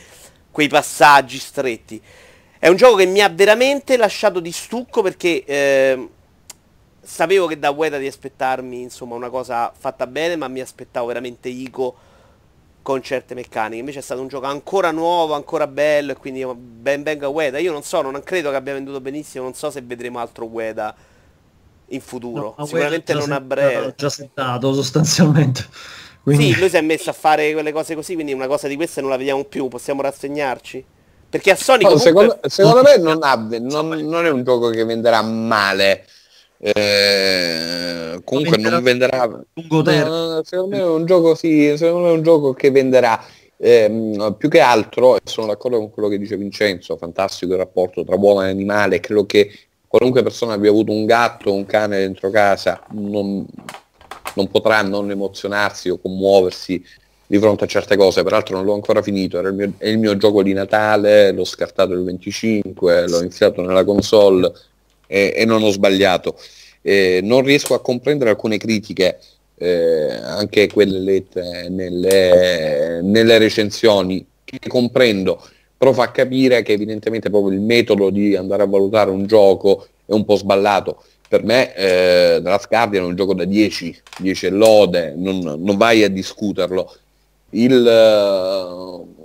quei passaggi stretti. È un gioco che mi ha veramente lasciato di stucco perché eh, sapevo che da Ueda di aspettarmi insomma una cosa fatta bene, ma mi aspettavo veramente Ico con certe meccaniche. Invece è stato un gioco ancora nuovo, ancora bello e quindi ben venga Ueda. Io non so, non credo che abbia venduto benissimo, non so se vedremo altro Ueda in futuro. No, Sicuramente non a breve. già settato sostanzialmente. Quindi... Sì, lui si è messo a fare quelle cose così, quindi una cosa di queste non la vediamo più, possiamo rassegnarci. Perché a Sony comunque... secondo, secondo, me non, ha, non, non, è un gioco che venderà male. Eh, comunque venderà non venderà lungo no, secondo me è un gioco sì, secondo me è un gioco che venderà eh, più che altro e sono d'accordo con quello che dice Vincenzo fantastico il rapporto tra uomo e animale credo che qualunque persona abbia avuto un gatto o un cane dentro casa non, non potrà non emozionarsi o commuoversi di fronte a certe cose, peraltro non l'ho ancora finito, il mio, è il mio gioco di Natale, l'ho scartato il 25, l'ho iniziato nella console e, e non ho sbagliato. Eh, non riesco a comprendere alcune critiche, eh, anche quelle lette nelle, nelle recensioni, che comprendo, però fa capire che evidentemente proprio il metodo di andare a valutare un gioco è un po' sballato. Per me eh, Last Guardian è un gioco da 10, 10 lode, non, non vai a discuterlo. Il, eh,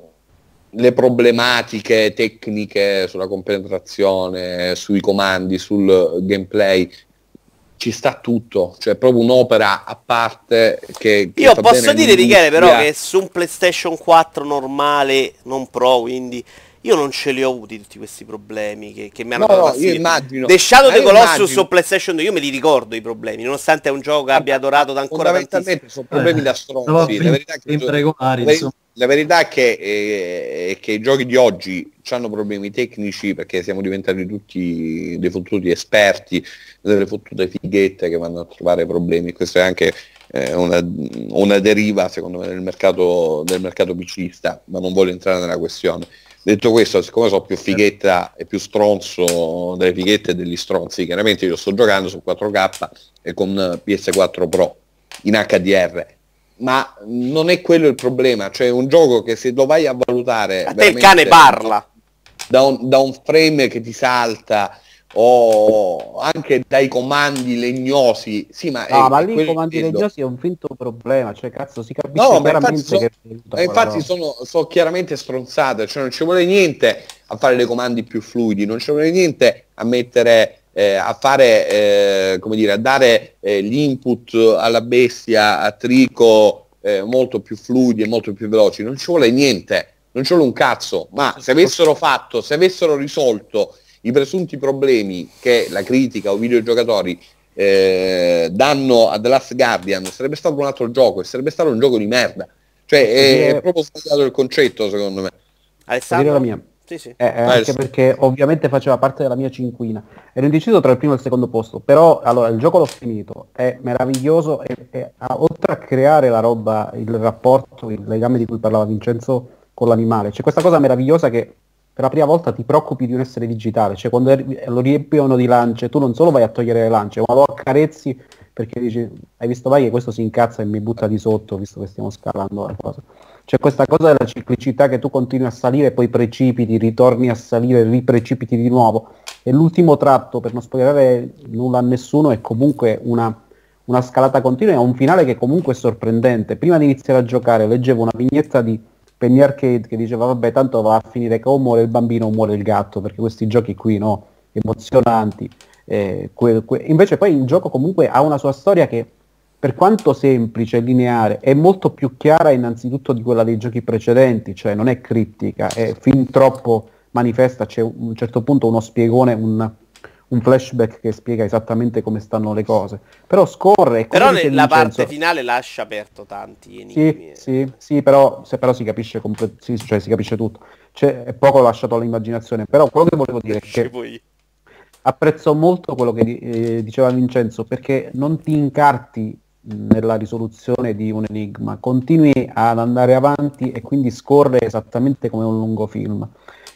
le problematiche tecniche sulla compenetrazione, sui comandi, sul gameplay, ci sta tutto, cioè proprio un'opera a parte che... che Io posso dire Michele però che su un PlayStation 4 normale, non Pro, quindi io non ce li ho avuti tutti questi problemi che, che mi hanno no, no, io immagino. The Shadow of the Colossus su PlayStation 2, io me li ricordo i problemi, nonostante è un gioco che abbia adorato da ancora Fondamentalmente sono problemi eh, da stronzi. La verità, che, la, la verità è che, eh, è che i giochi di oggi hanno problemi tecnici perché siamo diventati tutti dei fottuti esperti, delle fottute fighette che vanno a trovare problemi. Questo è anche eh, una, una, deriva, secondo me, del mercato, del mercato PCista, ma non voglio entrare nella questione. Detto questo, siccome sono più fighetta e più stronzo delle fighette e degli stronzi, chiaramente io sto giocando su 4K e con PS4 Pro in HDR. Ma non è quello il problema, cioè un gioco che se lo vai a valutare... A te il cane parla! Da un, da un frame che ti salta, o anche dai comandi legnosi. Sì, ma, no, è, ma lì i comandi legnosi è un finto problema, cioè cazzo si capisce no, chiaramente infatti che so, infatti sono, sono, chiaramente stronzate, cioè non ci vuole niente a fare dei comandi più fluidi, non ci vuole niente a mettere eh, a fare eh, come dire a dare eh, l'input alla bestia a trico eh, molto più fluidi e molto più veloci, non ci vuole niente, non ci vuole un cazzo, ma se avessero fatto, se avessero risolto i presunti problemi che la critica o i videogiocatori eh, danno a The Last Guardian sarebbe stato un altro gioco e sarebbe stato un gioco di merda. Cioè è, è proprio sbagliato il concetto secondo me. Alessandro? la mia. Sì, sì. Eh, eh, anche perché ovviamente faceva parte della mia cinquina. Ero indeciso tra il primo e il secondo posto, però allora il gioco l'ho finito, è meraviglioso e, e oltre a creare la roba, il rapporto, il legame di cui parlava Vincenzo con l'animale, c'è questa cosa meravigliosa che per la prima volta ti preoccupi di un essere digitale, cioè quando lo riempiono di lance, tu non solo vai a togliere le lance, ma lo accarezzi perché dici, hai visto vai che questo si incazza e mi butta di sotto, visto che stiamo scalando la cosa. C'è questa cosa della ciclicità che tu continui a salire, poi precipiti, ritorni a salire, riprecipiti di nuovo. E l'ultimo tratto, per non spoilerare nulla a nessuno, è comunque una, una scalata continua e ha un finale che comunque è sorprendente. Prima di iniziare a giocare leggevo una vignetta di Penny Arcade che diceva vabbè tanto va a finire che o muore il bambino o muore il gatto, perché questi giochi qui no, emozionanti. Eh, que, que, invece poi il gioco comunque ha una sua storia che per quanto semplice e lineare è molto più chiara innanzitutto di quella dei giochi precedenti, cioè non è criptica, è fin troppo manifesta, c'è a un certo punto uno spiegone, un, un flashback che spiega esattamente come stanno le cose. Però scorre. Però la Vincenzo, parte finale lascia aperto tanti enigmi. Sì, sì, sì però, se però si capisce, comple- sì, cioè, si capisce tutto. C'è, è poco lasciato all'immaginazione. Però quello che volevo dire è che poi. apprezzo molto quello che eh, diceva Vincenzo, perché non ti incarti nella risoluzione di un enigma, continui ad andare avanti e quindi scorre esattamente come un lungo film.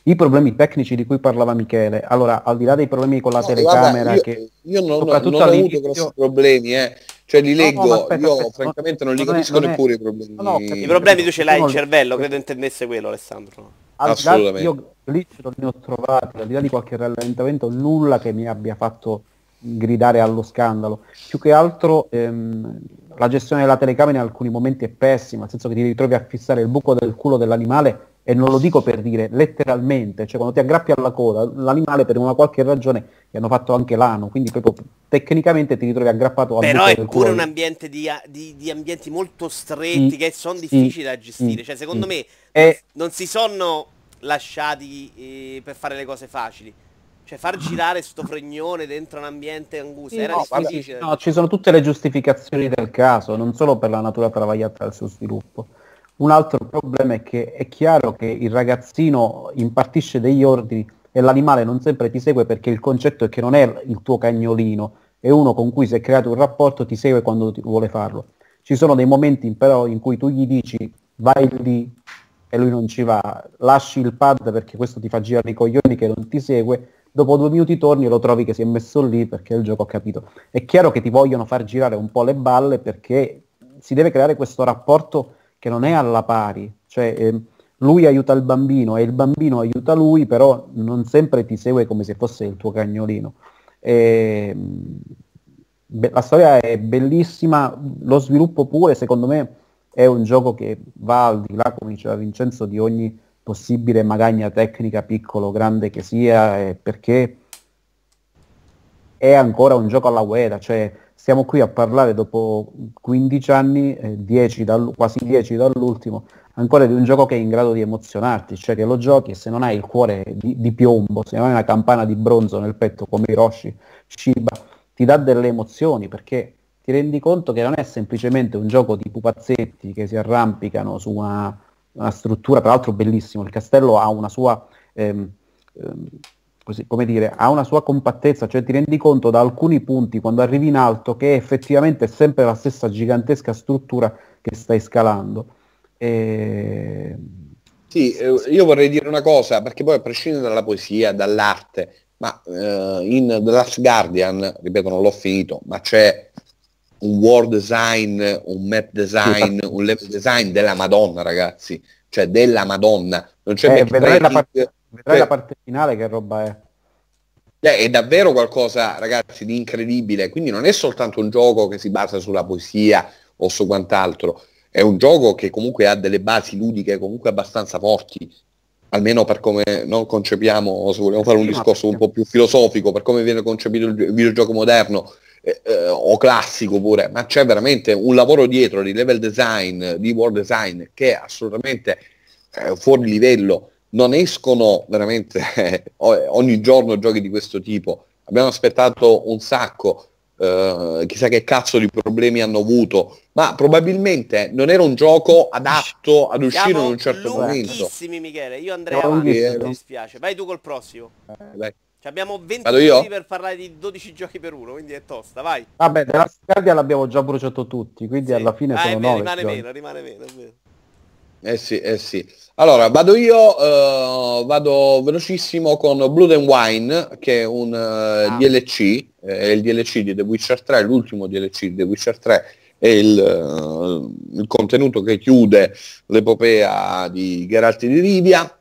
I problemi tecnici di cui parlava Michele, allora al di là dei problemi con la no, telecamera guarda, io, che io non, non ho avuto grossi problemi, eh. cioè li leggo, no, no, aspetta, io aspetta, francamente non, li capisco è, neppure è, i problemi. I problemi tu ce l'hai in cervello, credo intendesse quello Alessandro. Al Assolutamente. io lì ce ne ho trovati, al di là di qualche rallentamento, nulla che mi abbia fatto gridare allo scandalo. Più che altro ehm, la gestione della telecamera in alcuni momenti è pessima, nel senso che ti ritrovi a fissare il buco del culo dell'animale e non lo dico per dire letteralmente, cioè quando ti aggrappi alla coda, l'animale per una qualche ragione gli hanno fatto anche l'ano, quindi proprio tecnicamente ti ritrovi aggrappato al Però è pure un ambiente di, di, di, ambienti molto stretti sì, che sono difficili sì, da gestire, sì, cioè secondo me e... non si sono lasciati eh, per fare le cose facili. Cioè far girare sto fregnone dentro un ambiente angusto era no, difficile. no, ci sono tutte le giustificazioni del caso, non solo per la natura travagliata del suo sviluppo. Un altro problema è che è chiaro che il ragazzino impartisce degli ordini e l'animale non sempre ti segue perché il concetto è che non è il tuo cagnolino, è uno con cui si è creato un rapporto, ti segue quando ti vuole farlo. Ci sono dei momenti però in cui tu gli dici vai lì e lui non ci va, lasci il pad perché questo ti fa girare i coglioni che non ti segue, dopo due minuti torni e lo trovi che si è messo lì perché il gioco ha capito. È chiaro che ti vogliono far girare un po' le balle perché si deve creare questo rapporto che non è alla pari, cioè eh, lui aiuta il bambino e il bambino aiuta lui, però non sempre ti segue come se fosse il tuo cagnolino. E, be- la storia è bellissima, lo sviluppo pure secondo me è un gioco che va al di là, come diceva Vincenzo, di ogni possibile magagna tecnica, piccolo o grande che sia, perché è ancora un gioco alla Ueda, cioè siamo qui a parlare dopo 15 anni, eh, 10 dal, quasi 10 dall'ultimo, ancora di un gioco che è in grado di emozionarti, cioè che lo giochi e se non hai il cuore di, di piombo, se non hai una campana di bronzo nel petto come Hiroshi Shiba, ti dà delle emozioni perché ti rendi conto che non è semplicemente un gioco di pupazzetti che si arrampicano su una, una struttura, tra l'altro bellissimo, il castello ha una sua... Ehm, ehm, così, come dire, ha una sua compattezza, cioè ti rendi conto da alcuni punti quando arrivi in alto che effettivamente è sempre la stessa gigantesca struttura che stai scalando. E... Sì, eh, io vorrei dire una cosa, perché poi a prescindere dalla poesia, dall'arte, ma eh, in The Last Guardian, ripeto, non l'ho finito, ma c'è un world design, un map design, un level design della Madonna, ragazzi, cioè della Madonna. Non c'è eh, la parte, vedrai la parte finale che roba è. Eh, è davvero qualcosa, ragazzi, di incredibile. Quindi non è soltanto un gioco che si basa sulla poesia o su quant'altro, è un gioco che comunque ha delle basi ludiche comunque abbastanza forti, almeno per come non concepiamo, se vogliamo fare un discorso un po' più filosofico, per come viene concepito il videogioco moderno eh, eh, o classico pure, ma c'è veramente un lavoro dietro di level design, di world design che è assolutamente eh, fuori livello non escono veramente eh, ogni giorno giochi di questo tipo. Abbiamo aspettato un sacco, eh, chissà che cazzo di problemi hanno avuto, ma probabilmente non era un gioco adatto ad uscire Siamo in un certo momento. Michele, io andrei avanti, mi dispiace. Vai tu col prossimo. Eh, abbiamo 20 minuti per parlare di 12 giochi per uno, quindi è tosta, vai. Vabbè, della Guardia l'abbiamo già bruciato tutti, quindi sì. alla fine ah, sono 9. Rimane meno, rimane meno, è vero. Eh sì, eh sì. Allora, vado io, uh, vado velocissimo con Blood and Wine, che è un uh, ah. DLC, eh, è il DLC di The Witcher 3, l'ultimo DLC di The Witcher 3, è il, uh, il contenuto che chiude l'epopea di Geralt di Rivia.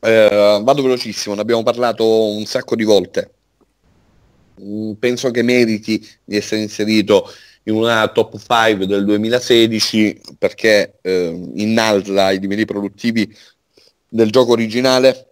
Vado velocissimo, ne abbiamo parlato un sacco di volte. Mm, penso che meriti di essere inserito in una top 5 del 2016 perché uh, innalza i livelli produttivi del gioco originale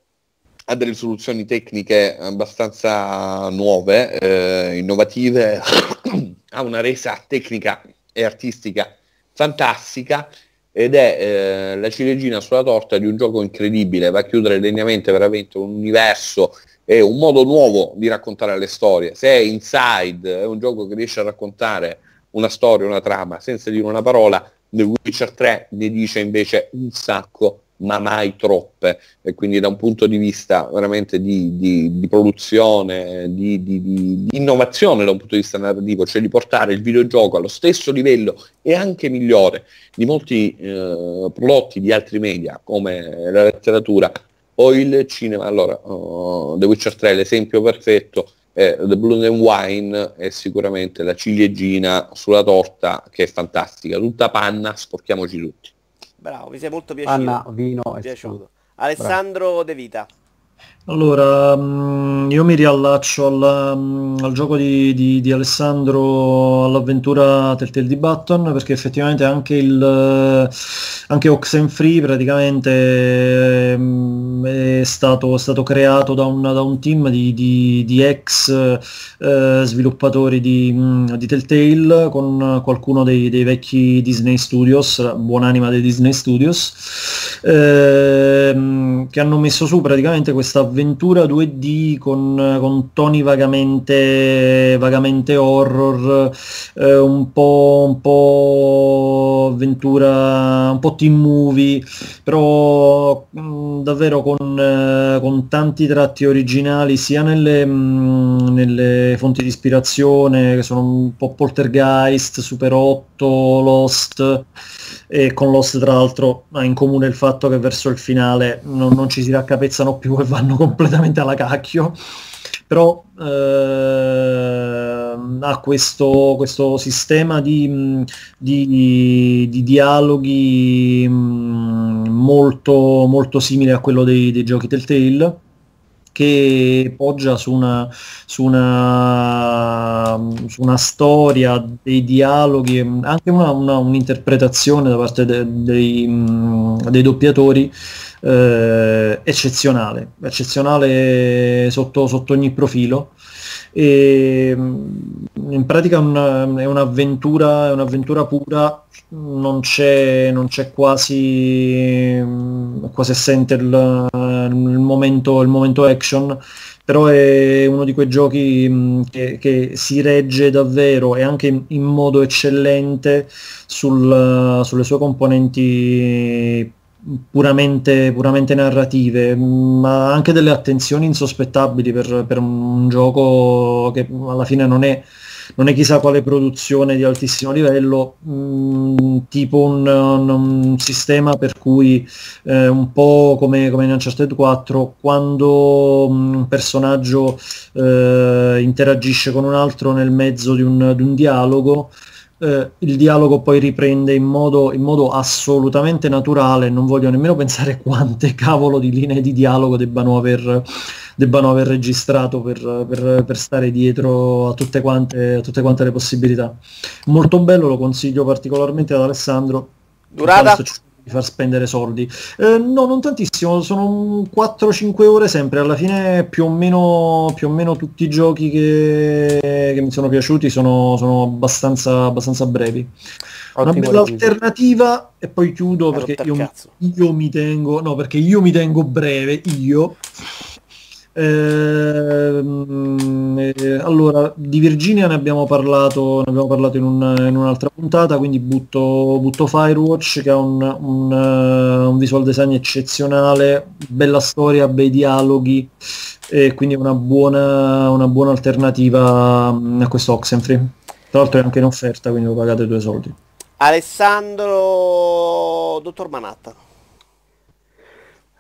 ha delle soluzioni tecniche abbastanza nuove, eh, innovative, ha una resa tecnica e artistica fantastica ed è eh, la ciliegina sulla torta di un gioco incredibile, va a chiudere degnamente veramente un universo e un modo nuovo di raccontare le storie. Se è Inside, è un gioco che riesce a raccontare una storia, una trama, senza dire una parola, The Witcher 3 ne dice invece un sacco ma mai troppe e quindi da un punto di vista veramente di, di, di produzione, di, di, innovazione da un punto di vista narrativo, cioè di portare il videogioco allo stesso livello e anche migliore di molti eh, prodotti di altri media come la letteratura o il cinema. Allora, uh, The Witcher 3 l'esempio perfetto è The Blood and Wine è sicuramente la ciliegina sulla torta che è fantastica, tutta panna, sporchiamoci tutti. Bravo, mi sei molto piaciuto. Anna, vino e piaciuto. Alessandro Bravo. De Vita. Allora, mm, io mi riallaccio al, mm, al gioco di, di, di, Alessandro all'avventura Telltale di Button perché effettivamente anche il anche Oxenfree praticamente mm, è stato, stato creato da un, da un, team di, di, di ex eh, sviluppatori di, di, Telltale con qualcuno dei, dei, vecchi Disney Studios, buonanima dei Disney Studios, eh, che hanno messo su praticamente questa avventura 2D con, con toni vagamente, vagamente horror, eh, un, po', un po' avventura, un po' team movie, però mh, mm, davvero con, eh, con, tanti tratti originali sia nelle, mh, mm, nelle fonti di ispirazione che sono un po' Poltergeist, Super 8, Lost e con Lost tra l'altro ha in comune il fatto che verso il finale non, non ci si raccapezzano più e vanno completamente alla cacchio. Però eh, ha questo, questo, sistema di, di, di dialoghi molto, molto simile a quello dei, dei giochi Telltale che poggia su una, su una, su una storia, dei dialoghi, anche una, una, un'interpretazione da parte de, dei, dei, doppiatori eh, eccezionale, eccezionale sotto, sotto ogni profilo. E, in pratica una, è, un'avventura, è un'avventura pura, non c'è, non c'è quasi, quasi assente il, il, momento, il momento action, però è uno di quei giochi che, che, si regge davvero e anche in, in modo eccellente sul, sulle sue componenti puramente, puramente narrative, ma anche delle attenzioni insospettabili per, per un gioco che alla fine non è, non è, chissà quale produzione di altissimo livello, mh, mm, tipo un, un, un, sistema per cui eh, un po' come, come in Uncharted 4, quando un personaggio eh, interagisce con un altro nel mezzo di un, di un dialogo, eh, il dialogo poi riprende in modo, in modo, assolutamente naturale, non voglio nemmeno pensare quante cavolo di linee di dialogo debbano aver, debbano aver registrato per, per, per, stare dietro a tutte, quante, a tutte quante le possibilità. Molto bello, lo consiglio particolarmente ad Alessandro. Durata? Di far spendere soldi. Eh, no, non tantissimo, sono 4-5 ore sempre, alla fine più o meno, più o meno tutti i giochi che, che mi sono piaciuti sono, sono abbastanza, abbastanza brevi. Ottimo Una bella alternativa e poi chiudo perché io, io mi tengo, no perché io mi tengo breve, io eh, allora, di Virginia ne abbiamo parlato, ne abbiamo parlato in, un, in, un'altra puntata, quindi butto, butto Firewatch che ha un, un, uh, un, visual design eccezionale, bella storia, bei dialoghi e quindi una buona, una buona alternativa mm, a questo Oxenfree. Tra l'altro è anche in offerta, quindi lo pagate due soldi. Alessandro, dottor Manatta.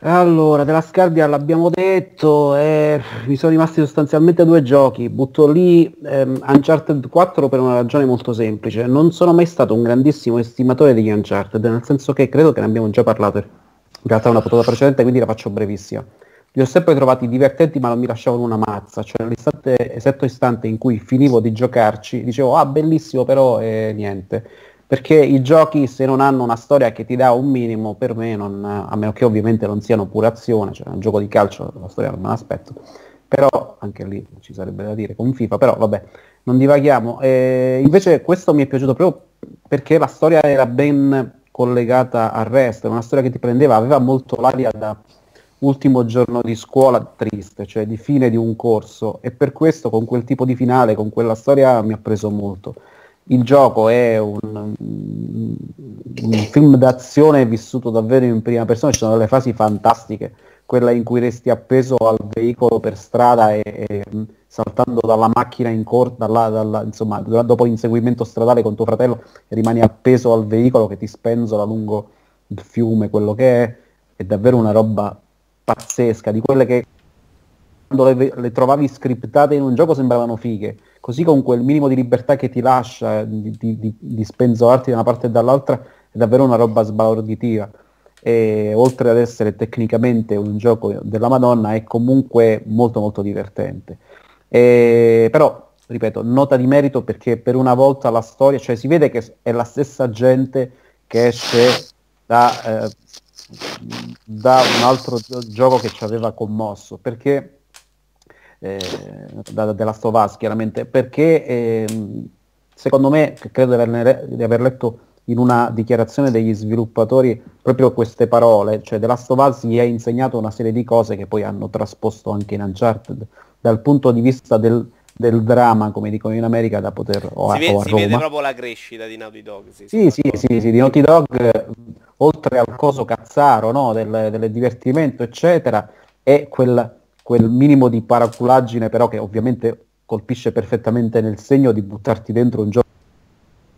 Allora, della Scardia l'abbiamo detto, eh, mi sono rimasti sostanzialmente due giochi. Butto lì ehm, Uncharted 4 per una ragione molto semplice. Non sono mai stato un grandissimo estimatore degli Uncharted, nel senso che credo che ne abbiamo già parlato in realtà una puntata precedente, quindi la faccio brevissima. Li ho sempre trovati divertenti ma non mi lasciavano una mazza, cioè nell'istante, istante in cui finivo di giocarci, dicevo ah bellissimo però e niente perché i giochi se non hanno una storia che ti dà un minimo, per me, non, a meno che ovviamente non siano pure azione, cioè un gioco di calcio la storia non me l'aspetto, però anche lì ci sarebbe da dire con FIFA, però vabbè, non divaghiamo. Eh, invece questo mi è piaciuto proprio perché la storia era ben collegata al resto, una storia che ti prendeva, aveva molto l'aria da ultimo giorno di scuola triste, cioè di fine di un corso. E per questo con quel tipo di finale, con quella storia mi ha preso molto il gioco è un, un, film d'azione vissuto davvero in prima persona, ci sono delle fasi fantastiche, quella in cui resti appeso al veicolo per strada e, e saltando dalla macchina in corsa, insomma, dopo l'inseguimento stradale con tuo fratello, rimani appeso al veicolo che ti spenzola lungo il fiume, quello che è, è davvero una roba pazzesca, di quelle che quando le, le trovavi scriptate in un gioco sembravano fighe così con quel minimo di libertà che ti lascia di, di, di spenzolarti da una parte e dall'altra è davvero una roba sbalorditiva. E oltre ad essere tecnicamente un gioco della Madonna è comunque molto molto divertente. E, però ripeto nota di merito perché per una volta la storia cioè si vede che è la stessa gente che esce da, eh, da un altro gioco che ci aveva commosso perché eh, da, della Stovaz chiaramente, perché eh, secondo me, credo di, averne, di aver letto in una dichiarazione degli sviluppatori proprio queste parole, cioè The Last of Us gli ha insegnato una serie di cose che poi hanno trasposto anche in Uncharted, dal punto di vista del, del dramma, come dicono in America, da poter... O, si, vede, o si vede proprio la crescita di Naughty Dog. Sì, sì, sì, sì, sì, di Naughty Dog, oltre al coso cazzaro, no, del, del divertimento, eccetera, è quel quel minimo di paraculaggine però che ovviamente colpisce perfettamente nel segno di buttarti dentro un gioco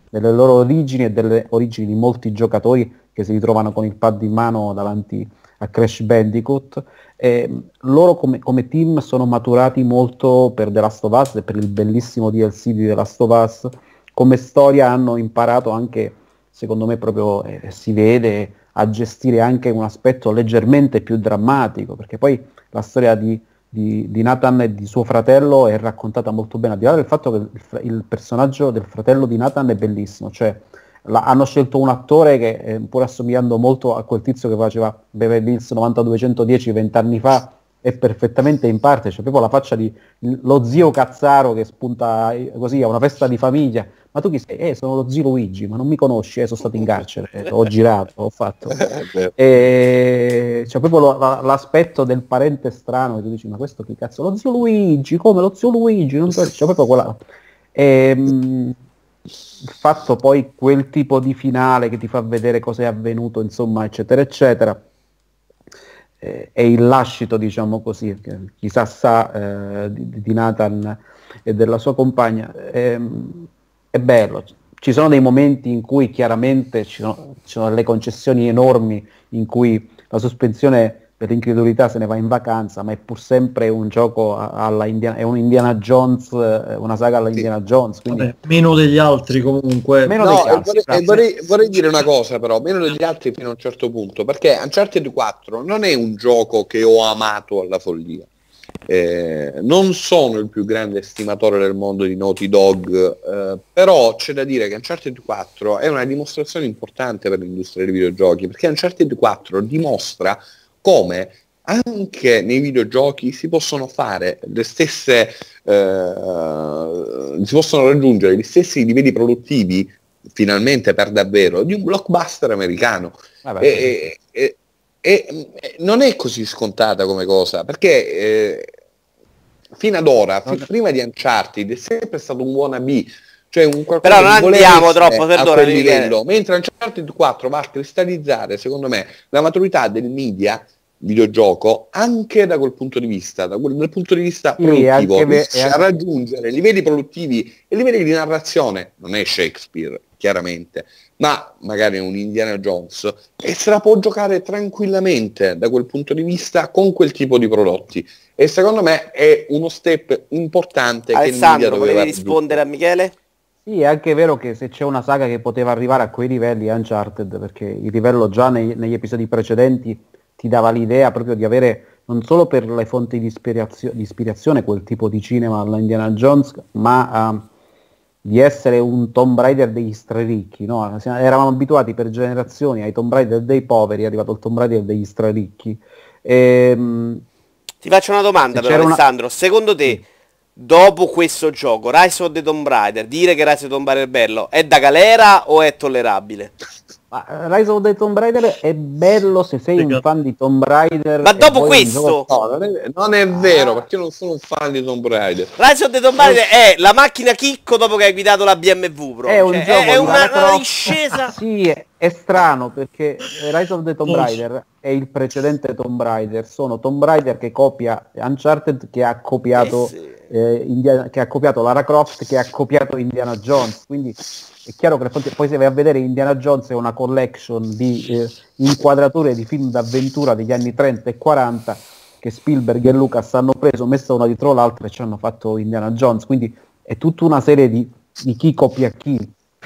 delle loro origini e delle origini di molti giocatori che si ritrovano con il pad in mano davanti a Crash Bandicoot. E loro come, come, team sono maturati molto per The Last of Us e per il bellissimo DLC di The Last of Us. Come storia hanno imparato anche, secondo me proprio eh, si vede, a gestire anche un aspetto leggermente più drammatico, perché poi la storia di, di, di, Nathan e di suo fratello è raccontata molto bene, al di là del fatto che il, il personaggio del fratello di Nathan è bellissimo, cioè la, hanno scelto un attore che eh, pur assomigliando molto a quel tizio che faceva Beverly Hills 9210 vent'anni fa, è perfettamente in parte, c'è proprio la faccia di lo zio Cazzaro che spunta eh, così a una festa di famiglia. Ma tu chi sei? Eh, sono lo zio Luigi, ma non mi conosci, eh, sono stato in carcere, eh, ho girato, ho fatto. e c'è proprio lo, la, l'aspetto del parente strano che tu dici, ma questo chi cazzo? Lo zio Luigi, come lo zio Luigi? Non so, c'è proprio quella... E, ehm, fatto poi quel tipo di finale che ti fa vedere cosa è avvenuto, insomma, eccetera, eccetera eh, è il lascito, diciamo così, chissà sa eh, di, di, Nathan e della sua compagna, è, ehm, è, bello. Ci sono dei momenti in cui chiaramente ci sono, ci sono delle concessioni enormi in cui la sospensione per l'incredulità se ne va in vacanza, ma è pur sempre un gioco alla Indiana, è un Indiana Jones, eh, una saga alla Indiana sì. Jones. Quindi... Vabbè, meno degli altri comunque. Meno no, altri, vorrei, vorrei, vorrei, dire una cosa però, meno degli altri fino a un certo punto, perché Uncharted 4 non è un gioco che ho amato alla follia. Eh, non sono il più grande stimatore del mondo di Naughty Dog, eh, però c'è da dire che Uncharted 4 è una dimostrazione importante per l'industria dei videogiochi, perché Uncharted 4 dimostra come anche nei videogiochi si possono fare le stesse, eh, si possono raggiungere gli stessi livelli produttivi finalmente per davvero di un blockbuster americano. E, e, e, e, non è così scontata come cosa, perché eh, fino ad ora, f- prima di Uncharted, è sempre stato un wannabe, cioè un qualcosa Però non andiamo troppo, perdona, livello, mentre Uncharted 4 va a cristallizzare, secondo me, la maturità del media videogioco anche da quel punto di vista, da quel, dal punto di vista produttivo, sì, me, a raggiungere livelli produttivi e livelli di narrazione, non è Shakespeare, chiaramente, ma magari un Indiana Jones e se la può giocare tranquillamente da quel punto di vista con quel tipo di prodotti. E secondo me è uno step importante Alessandro, che Nvidia volevi rispondere a Michele? Sì, è anche vero che se c'è una saga che poteva arrivare a quei livelli è Uncharted, perché il livello già nei, negli episodi precedenti ti dava l'idea proprio di avere non solo per le fonti di, ispirazio- di ispirazione quel tipo di cinema alla Indiana Jones, ma uh, di essere un Tomb Raider degli straricchi. No? Eravamo abituati per generazioni ai Tomb Raider dei poveri, è arrivato il Tomb Raider degli straricchi. E, ehm, Ti faccio una domanda però Alessandro, una... secondo te dopo questo gioco, Rise of the Tomb Raider, dire che Rise of the Tomb Raider è bello, è da galera o è tollerabile? Ma eh, Rise of the Tomb Raider è bello se sei un fan di Tomb Raider. Ma dopo questo... No, non, è, non è, vero, perché io non sono un fan di Tomb Raider. Rise of the Tomb Raider è la macchina chicco dopo che hai guidato la BMW, bro. È, un cioè, gioco è, una, una discesa... sì, è, è, strano perché Rise of the Tomb Raider è il precedente Tomb Raider. Sono Tomb Raider che copia Uncharted che ha copiato... Eh sì. Eh, Indiana, che ha copiato Lara Croft che ha copiato Indiana Jones quindi è chiaro che poi se vai a vedere Indiana Jones è una collection di eh, inquadrature di film d'avventura degli anni 30 e 40 che Spielberg e Lucas hanno preso, messo una dietro l'altra e ci hanno fatto Indiana Jones, quindi è tutta una serie di, di chi copia chi.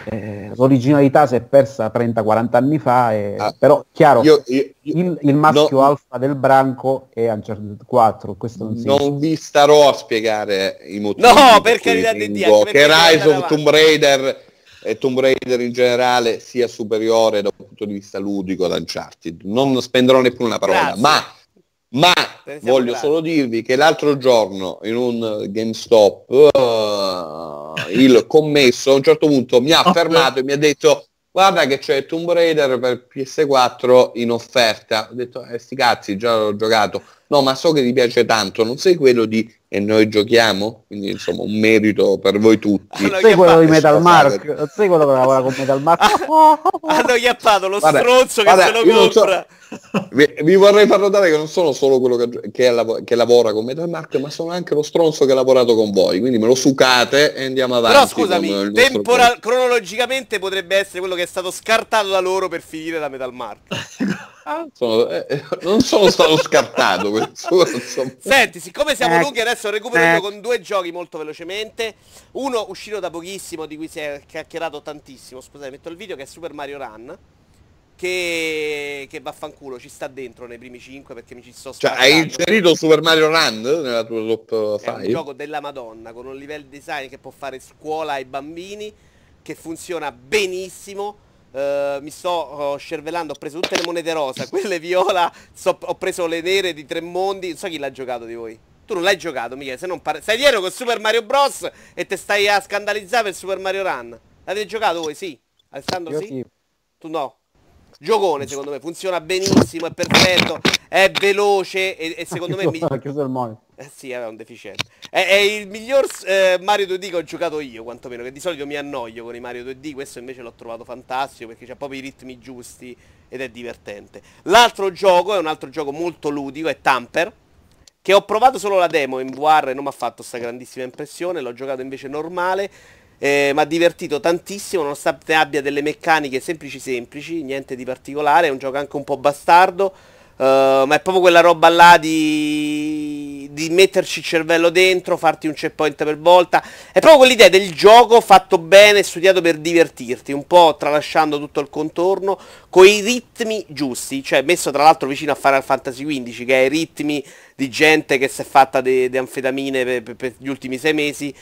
Eh, l'originalità si è persa 30-40 anni fa, e, ah, però chiaro, io, io, io, il, il, maschio no, alfa del branco è Uncharted 4. Questo non, non vi starò a spiegare i motivi. No, per carità di Dio, che Rise of Tomb Raider e Tomb Raider in generale sia superiore da un punto di vista ludico ad Uncharted. Non spenderò neppure una parola, Grazie. ma, ma voglio bravi. solo dirvi che l'altro giorno in un GameStop uh, il commesso a un certo punto mi ha fermato e mi ha detto guarda che c'è Tomb Raider per PS4 in offerta. Ho detto, eh sti cazzi, già l'ho giocato. No, ma so che ti piace tanto, non sei quello di e noi giochiamo? Quindi insomma un merito per voi tutti. Non sei quello di Metal Mark, non sei quello che lavora con Metal Mark. Hanno chiappato lo guarda, stronzo che guarda, se lo compra. So, vi, vi, vorrei far notare che non sono solo quello che, che, che, lavora con Metal Mark, ma sono anche lo stronzo che ha lavorato con voi. Quindi me lo sucate e andiamo avanti. Però scusami, temporal- cronologicamente potrebbe essere quello che è stato scartato da loro per finire da Metal Mark. sono, eh, eh, non sono stato scartato. Senti, siccome siamo eh, lunghi adesso recupero io con due giochi molto velocemente. Uno uscito da pochissimo, di cui si è chiacchierato tantissimo. Scusate, metto il video che è Super Mario Run. Che, che vaffanculo ci sta dentro nei primi 5 perché mi ci sto Cioè hai inserito Super Mario Run nella tua top 5? È un gioco della Madonna con un livello design che può fare scuola ai bambini che funziona benissimo Uh, mi sto uh, scervellando, ho preso tutte le monete rosa, quelle viola, so, ho preso le nere di tre mondi, non so chi l'ha giocato di voi. Tu non l'hai giocato, Michele, se non pare... Stai dietro con Super Mario Bros. e te stai a scandalizzare per Super Mario Run. L'avete giocato voi? Sì? Alessandro sì? sì? Tu no? Giocone secondo me, funziona benissimo, è perfetto, è veloce e, e secondo me... Mi... chiuso il monitor. Eh sì, aveva un deficiente. È, è il miglior eh, Mario 2D che ho giocato io, quantomeno, che di solito mi annoio con i Mario 2D, questo invece l'ho trovato fantastico perché c'ha proprio i ritmi giusti ed è divertente. L'altro gioco è un altro gioco molto ludico, è Tamper, che ho provato solo la demo in VR e non mi ha fatto questa grandissima impressione, l'ho giocato invece normale eh, mi ha divertito tantissimo nonostante abbia delle meccaniche semplici semplici, niente di particolare, è un gioco anche un po' bastardo, uh, ma è proprio quella roba là di, di metterci il cervello dentro, farti un checkpoint per volta, è proprio quell'idea del gioco fatto bene, studiato per divertirti, un po' tralasciando tutto il contorno, con i ritmi giusti, cioè messo tra l'altro vicino a Final Fantasy XV, che ha i ritmi di gente che si è fatta di anfetamine per, per, per gli ultimi sei mesi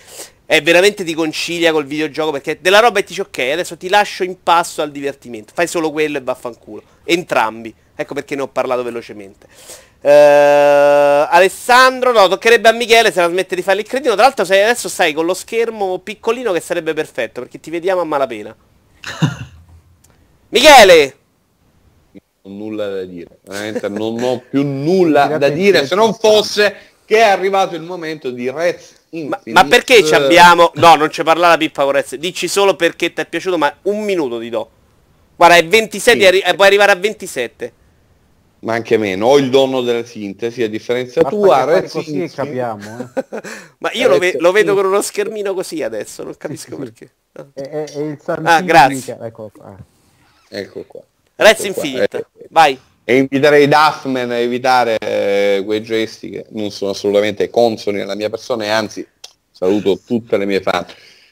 è veramente ti concilia col videogioco perché della roba e ti dici ok, adesso ti lascio in passo al divertimento, fai solo quello e vaffanculo. Entrambi. Ecco perché ne ho parlato velocemente. Uh, Alessandro, no, toccherebbe a Michele se la smette di fare il cretino. Tra l'altro sei, adesso stai con lo schermo piccolino che sarebbe perfetto perché ti vediamo a malapena. Michele! Non ho nulla da dire, veramente non ho più nulla da dire se non fosse che è arrivato il momento di Rez ma, ma, perché ci abbiamo... No, non ci parla la Pippa Correz. Dici solo perché ti è piaciuto, ma un minuto ti do. Guarda, è 27, sì. arri- eh, puoi arrivare a 27. Ma anche meno. Ho il dono della sintesi, a differenza Basta tua. Red così capiamo. Eh. ma io lo, ve- lo, vedo con uno schermino così adesso, non capisco perché. È, è- è il San Ah, grazie. Ecco qua. Ecco qua. Rez Ecco. Infinite. Eh, Vai. E inviterei Duffman a evitare eh, quei gesti che non sono assolutamente consoni alla mia persona e anzi saluto tutte le mie fan.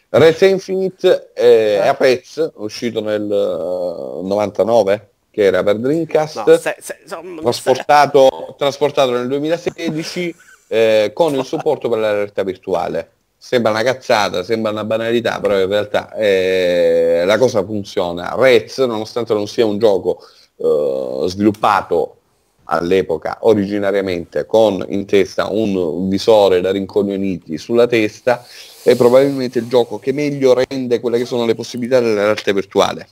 Rez Infinite eh, è a Pez, uscito nel eh, 99, che era per Dreamcast, No, se- se- insomma, trasportato, trasportato nel 2016 eh, con il supporto per la realtà virtuale. Sembra una cazzata, sembra una banalità, però in realtà eh, la cosa funziona. Rez, nonostante non sia un gioco eh, sviluppato all'epoca originariamente con in testa un visore da rincoglioniti sulla testa, è probabilmente il gioco che meglio rende quelle che sono le possibilità della realtà virtuale.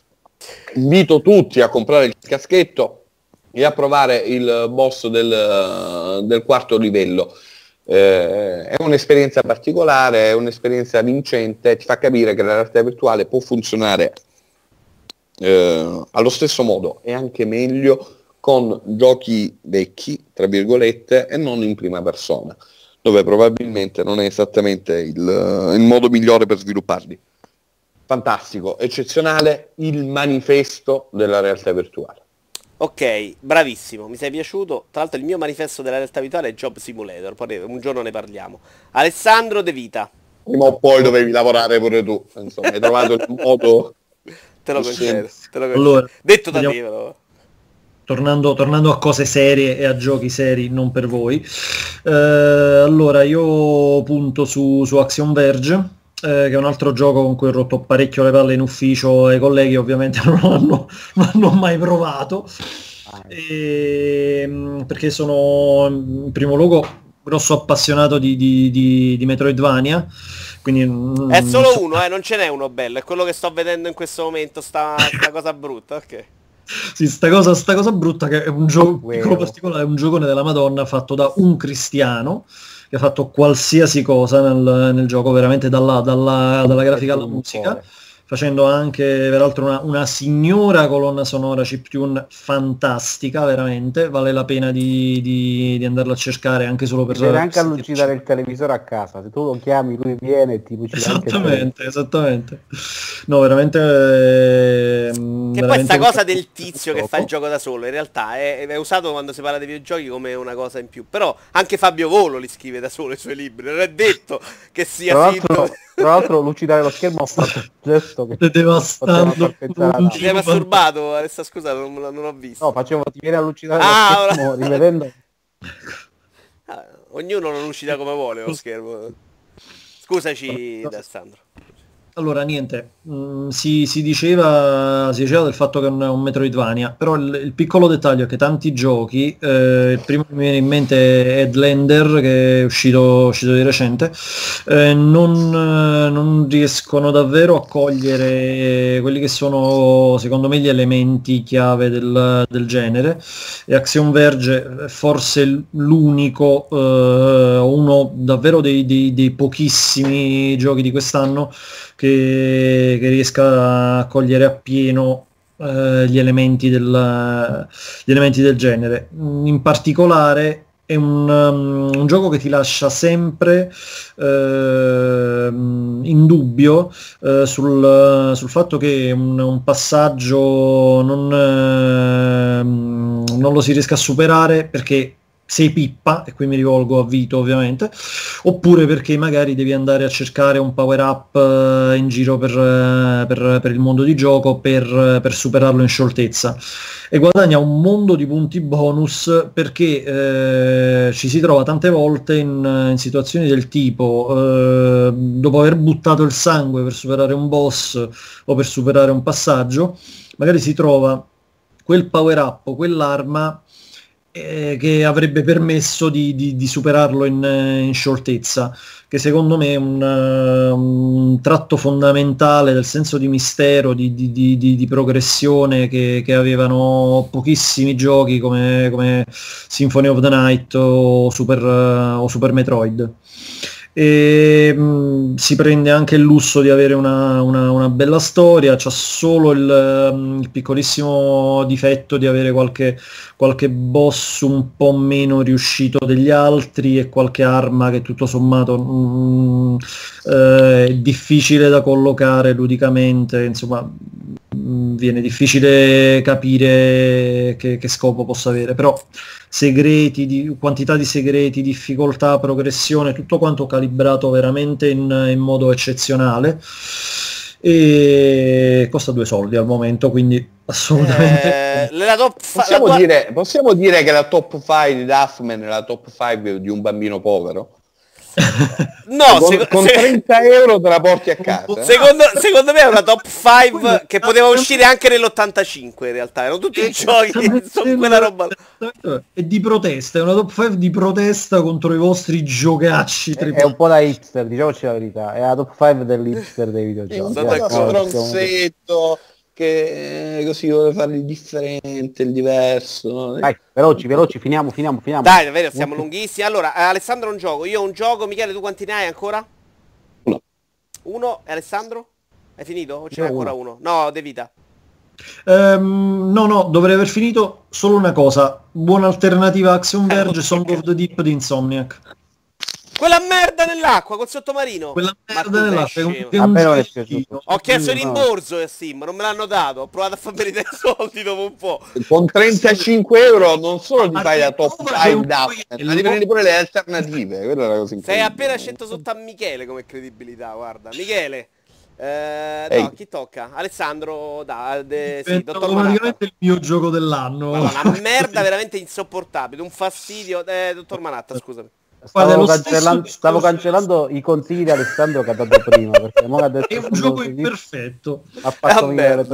Invito tutti a comprare il caschetto e a provare il boss del, del quarto livello. Eh, è un'esperienza particolare, è un'esperienza vincente, ti fa capire che la realtà virtuale può funzionare eh, allo stesso modo e anche meglio con giochi vecchi, tra virgolette, e non in prima persona, dove probabilmente non è esattamente il, il modo migliore per svilupparli. Fantastico, eccezionale, il manifesto della realtà virtuale. Ok, bravissimo, mi sei piaciuto. Tra l'altro il mio manifesto della realtà virtuale è Job Simulator, poi un giorno ne parliamo. Alessandro De Vita, Prima o poi dovevi lavorare pure tu, insomma, hai trovato il modo... te lo concedo. Te lo concedo. Allora, Detto da te, però. tornando, tornando a cose serie e a giochi seri, non per voi. Eh, allora, io punto su, su Action Verge, eh, che è un altro gioco con cui ho rotto parecchio le palle in ufficio e i colleghi ovviamente non hanno, non mai provato. Ah, E, mh, perché sono in primo luogo grosso appassionato di, di, di, di Metroidvania. Quindi, mm, È solo uno, eh, non ce n'è uno bello, è quello che sto vedendo in questo momento, sta, sta cosa brutta, ok. Sì, sta cosa, sta cosa brutta che è un gioco piccolo particolare, è un giocone della Madonna fatto da un cristiano che ha fatto qualsiasi cosa nel, nel gioco, veramente dalla, dalla- dalla grafica alla musica, facendo anche peraltro una, una signora colonna sonora chiptune fantastica, veramente, vale la pena di, di- di andarla a cercare anche solo per... Bisogna anche per lucidare il televisore a casa, se tu lo chiami lui viene e ti lucida anche il Esattamente, esattamente. No, veramente... ehm, Che poi veramente sta un cosa del tizio che fa il gioco da solo, in realtà è, è usato quando si parla dei videogiochi come una cosa in più. Però anche Fabio Volo li scrive da solo i suoi libri, non è detto che Tra sia l'altro, finto. tra l'altro lucidare lo schermo ha fatto gesto che alla- Ti sei masturbato, Alessa, scusa, non, non ho visto. no, facevo ti viene a lucidare Ah, lo schermo ora- rivedendo Ah, ognuno lo lucida come vuole lo schermo. Scusaci, Alessandro. Allora, niente, mm, si, si diceva, si diceva del fatto che non è un Metroidvania, però il, il piccolo dettaglio è che tanti giochi, eh, il primo che mi viene in mente è Headlander, che è uscito, uscito di recente, eh, non, eh, non riescono davvero a cogliere quelli che sono, secondo me, gli elementi chiave del, del genere, e Axiom Verge è forse l'unico, eh, uno davvero dei, dei- dei pochissimi giochi di quest'anno che, che riesca a cogliere appieno eh, gli, elementi del, gli elementi del genere. In particolare è un, um, un gioco che ti lascia sempre ehm, in dubbio eh, sul, sul fatto che un, un passaggio non, ehm, non lo si riesca a superare perché sei pippa, e qui mi rivolgo a Vito ovviamente, oppure perché magari devi andare a cercare un power up eh, in giro per, eh, per- per il mondo di gioco per, per superarlo in scioltezza. E guadagna un mondo di punti bonus perché eh, ci si trova tante volte in, in situazioni del tipo eh, dopo aver buttato il sangue per superare un boss o per superare un passaggio magari si trova quel power up o quell'arma eh, che avrebbe permesso di, di- di superarlo in, in scioltezza, che secondo me è un, eh, un tratto fondamentale del senso di mistero, di- di progressione che, che avevano pochissimi giochi come, come Symphony of the Night o Super, eh, o Super Metroid. E mh, si prende anche il lusso di avere una, una, una bella storia, c'ha solo il, um, il, piccolissimo difetto di avere qualche, qualche boss un po' meno riuscito degli altri e qualche arma che tutto sommato mh, eh, è difficile da collocare ludicamente, insomma mh, viene difficile capire che, che scopo possa avere, però segreti, di, quantità di segreti, difficoltà, progressione, tutto quanto calibrato veramente in, in modo eccezionale e costa due soldi al momento, quindi assolutamente... Eh, fa- possiamo, tua... dire, possiamo, dire, che la top 5 di Duffman è la top 5 di un bambino povero? No, con, con 30 euro te la porti a casa. Secondo, secondo me è una top 5 che poteva uscire anche nell'85 in realtà. Erano tutti i giochi, sono quella roba. È di protesta, è una top 5 di protesta contro i vostri giocacci. È, è un po' da hipster, diciamoci la verità. È la top 5 dell'hipster dei videogiochi. È un stronzetto che così vuole fare il differente, il diverso. Dai, veloci, veloci, finiamo, finiamo, finiamo. Dai, davvero, siamo lunghissimi. Allora, eh, Alessandro un gioco, io un gioco, Michele tu quanti ne hai ancora? Uno. Uno, e Alessandro? Hai finito? O c'è ancora uno. uno? No, De Vita. Um, no, no, dovrei aver finito solo una cosa. Buona alternativa a Action eh, Verge, Song of the Deep di Insomniac. Quella merda nell'acqua col sottomarino. Quella merda nell'acqua. È piaciuto. Ho chiesto il rimborso a Sim, non me l'hanno dato. Ho provato a far venire i soldi dopo un po'. Con 35 euro non solo ti fai la top 5 ma ti prendi pure le alternative. Quella è la cosa Sei appena scelto sotto a Michele come credibilità, guarda. Michele. Eh, no, chi tocca? Alessandro, da, de, sì, dottor praticamente il mio gioco dell'anno. una merda veramente insopportabile, un fastidio. Eh, dottor Manatta, scusami. Stavo, cancellando, stavo cancellando, i consigli di Alessandro che ha dato prima perché è un gioco imperfetto. Ha fatto venire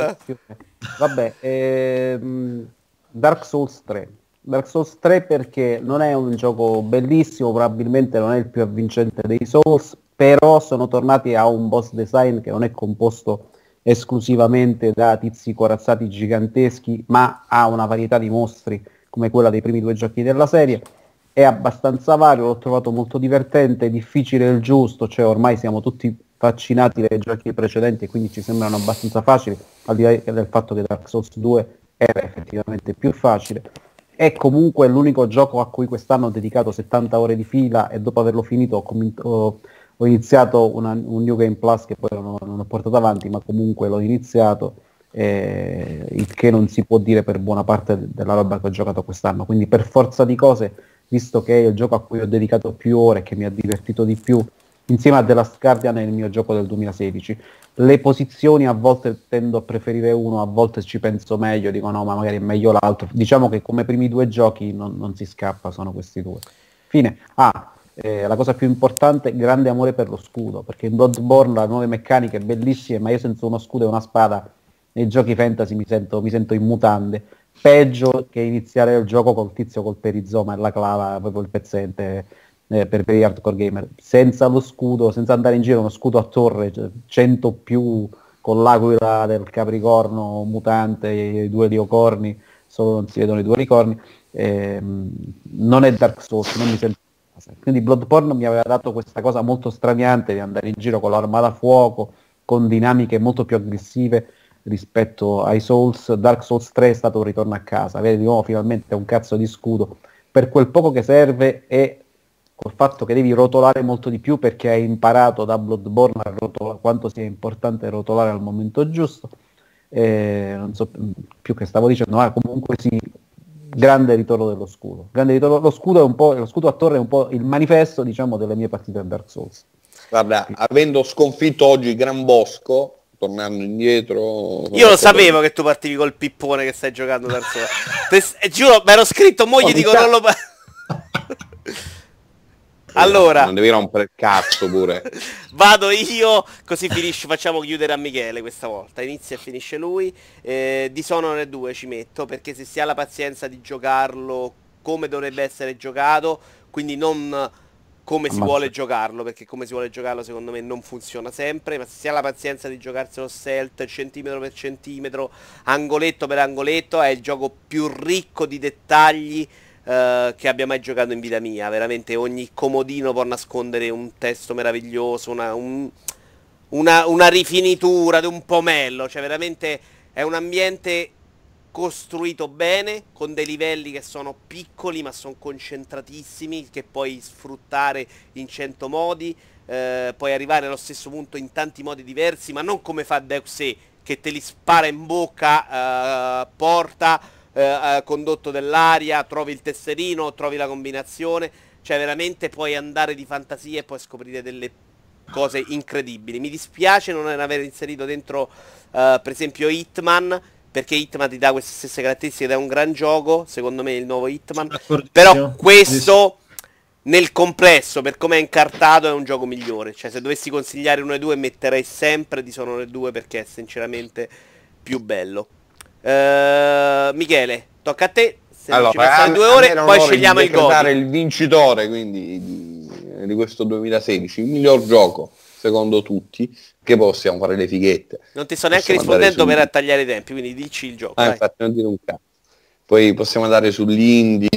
vabbè ehm, Dark Souls 3 Dark Souls 3 perché non è un gioco bellissimo probabilmente non è il più avvincente dei Souls però sono tornati a un boss design che non è composto esclusivamente da tizi corazzati giganteschi ma ha una varietà di mostri come quella dei primi due giochi della serie è abbastanza vario, l'ho trovato molto divertente, difficile il giusto, cioè ormai siamo tutti vaccinati dai giochi precedenti e quindi ci sembrano abbastanza facili, al di là del fatto che Dark Souls 2 era effettivamente più facile. È comunque l'unico gioco a cui quest'anno ho dedicato 70 ore di fila e dopo averlo finito ho, comin- ho, iniziato una, un New Game Plus che poi non, non ho portato avanti, ma comunque l'ho iniziato eh, il che non si può dire per buona parte della roba che ho giocato quest'anno. Quindi per forza di cose visto che è il gioco a cui ho dedicato più ore e che mi ha divertito di più, insieme a The Last Guardian è il mio gioco del 2016. Le posizioni a volte tendo a preferire uno, a volte ci penso meglio, dico no, ma magari è meglio l'altro. Diciamo che come primi due giochi non, non si scappa, sono questi due. Fine. Ah, eh, la cosa più importante, grande amore per lo scudo, perché in Bloodborne ha nuove meccaniche bellissime, ma io senza uno scudo e una spada nei giochi fantasy mi sento, mi sento in mutande peggio che iniziare il gioco col tizio col perizoma e la clava, proprio il pezzente eh, per, per, gli hardcore gamer. Senza lo scudo, senza andare in giro uno scudo a torre, cioè, 100 più con l'aquila del capricorno mutante, i, due liocorni, solo non si vedono i due ricorni, ehm, non è Dark Souls, non mi sento quindi Bloodborne mi aveva dato questa cosa molto straniante di andare in giro con l'arma da fuoco, con dinamiche molto più aggressive, rispetto ai Souls, Dark Souls 3 è stato un ritorno a casa, vedi di nuovo finalmente un cazzo di scudo, per quel poco che serve e col fatto che devi rotolare molto di più perché hai imparato da Bloodborne a rotolare, quanto sia importante rotolare al momento giusto, eh, non so più che stavo dicendo, ma comunque sì, grande ritorno dello scudo. Grande ritorno, lo, scudo è un po', lo scudo a torre è un po' il manifesto diciamo, delle mie partite a Dark Souls. Guarda, avendo sconfitto oggi Gran Bosco, tornando indietro. Io lo sapevo che tu partivi col pippone che stai giocando terzo. Te, eh, giuro, mi ero scritto, moglie no, dico non lo... allora... Non devi rompere il cazzo pure. Vado io, così finisce, facciamo chiudere a Michele questa volta. Inizia e finisce lui. Eh, Dishonored 2 ci metto, perché se si ha la pazienza di giocarlo come dovrebbe essere giocato, quindi non come si vuole giocarlo, perché come si vuole giocarlo secondo me non funziona sempre, ma se si ha la pazienza di giocarselo stealth, centimetro per centimetro, angoletto per angoletto, è il gioco più ricco di dettagli eh, che abbia mai giocato in vita mia. Veramente ogni comodino può nascondere un testo meraviglioso, una, un- una- una rifinitura di un pomello. Cioè veramente è un ambiente costruito bene, con dei livelli che sono piccoli ma sono concentratissimi, che puoi sfruttare in cento modi, eh, puoi arrivare allo stesso punto in tanti modi diversi, ma non come fa Deus Ex, che te li spara in bocca, eh, porta, eh, condotto dell'aria, trovi il tesserino, trovi la combinazione, cioè veramente puoi andare di fantasia e puoi scoprire delle cose incredibili. Mi dispiace non aver inserito dentro, eh, per esempio, Hitman, perché Hitman ti dà queste stesse caratteristiche ed è un gran gioco, secondo me il nuovo Hitman. Però questo nel complesso, per come è incartato, è un gioco migliore. Cioè, se dovessi consigliare uno e due, metterei sempre Dishonored 2 perché è sinceramente più bello. Eh, Michele, tocca a te. Se non ci passare a- due ore, poi scegliamo il Godi. il vincitore quindi di, di questo 2016, il miglior gioco secondo tutti, che possiamo fare le fighette. Non ti sto neanche Possiamo rispondendo per tagliare i tempi, quindi dici il gioco. Ah, infatti non dire un cazzo. Poi possiamo andare sull'indie,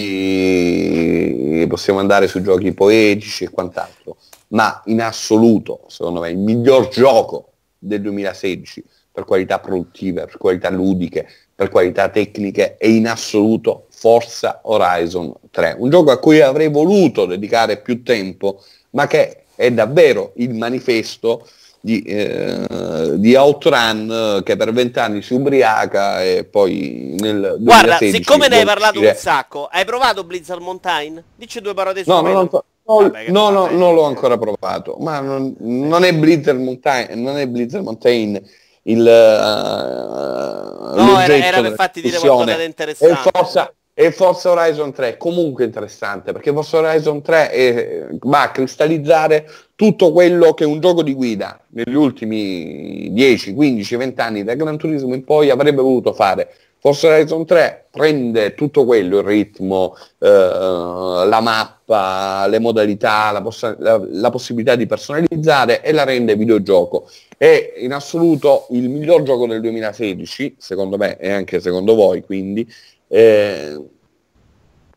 possiamo andare su giochi poetici e quant'altro. Ma in assoluto, secondo me, il miglior gioco del 2016 per qualità produttive, per qualità ludiche, per qualità tecniche è in assoluto Forza Horizon 3. Un gioco a cui avrei voluto dedicare più tempo, ma che è davvero il manifesto di, eh, di Outrun che per vent'anni si ubriaca e poi nel 2016 Guarda, siccome ne hai parlato un sacco, hai provato Blizzard Mountain? Dici due parole su No, quello. l'ho anco- no, Vabbè, no, no, non l'ho ancora provato, ma non, non è Blizzard Mountain, non è Blizzard Mountain il uh, No, era- era per farti dire qualcosa di interessante. E Forza, e Forza Horizon 3 è comunque interessante perché Forza Horizon 3 è- va a cristallizzare tutto quello che un gioco di guida negli ultimi 10, 15, 20 anni da Gran Turismo in poi avrebbe voluto fare. Forza Horizon 3 prende tutto quello, il ritmo, eh, la mappa, le modalità, la, possa- la- la possibilità di personalizzare e la rende videogioco. È in assoluto il miglior gioco del 2016, secondo me e anche secondo voi, quindi, eh,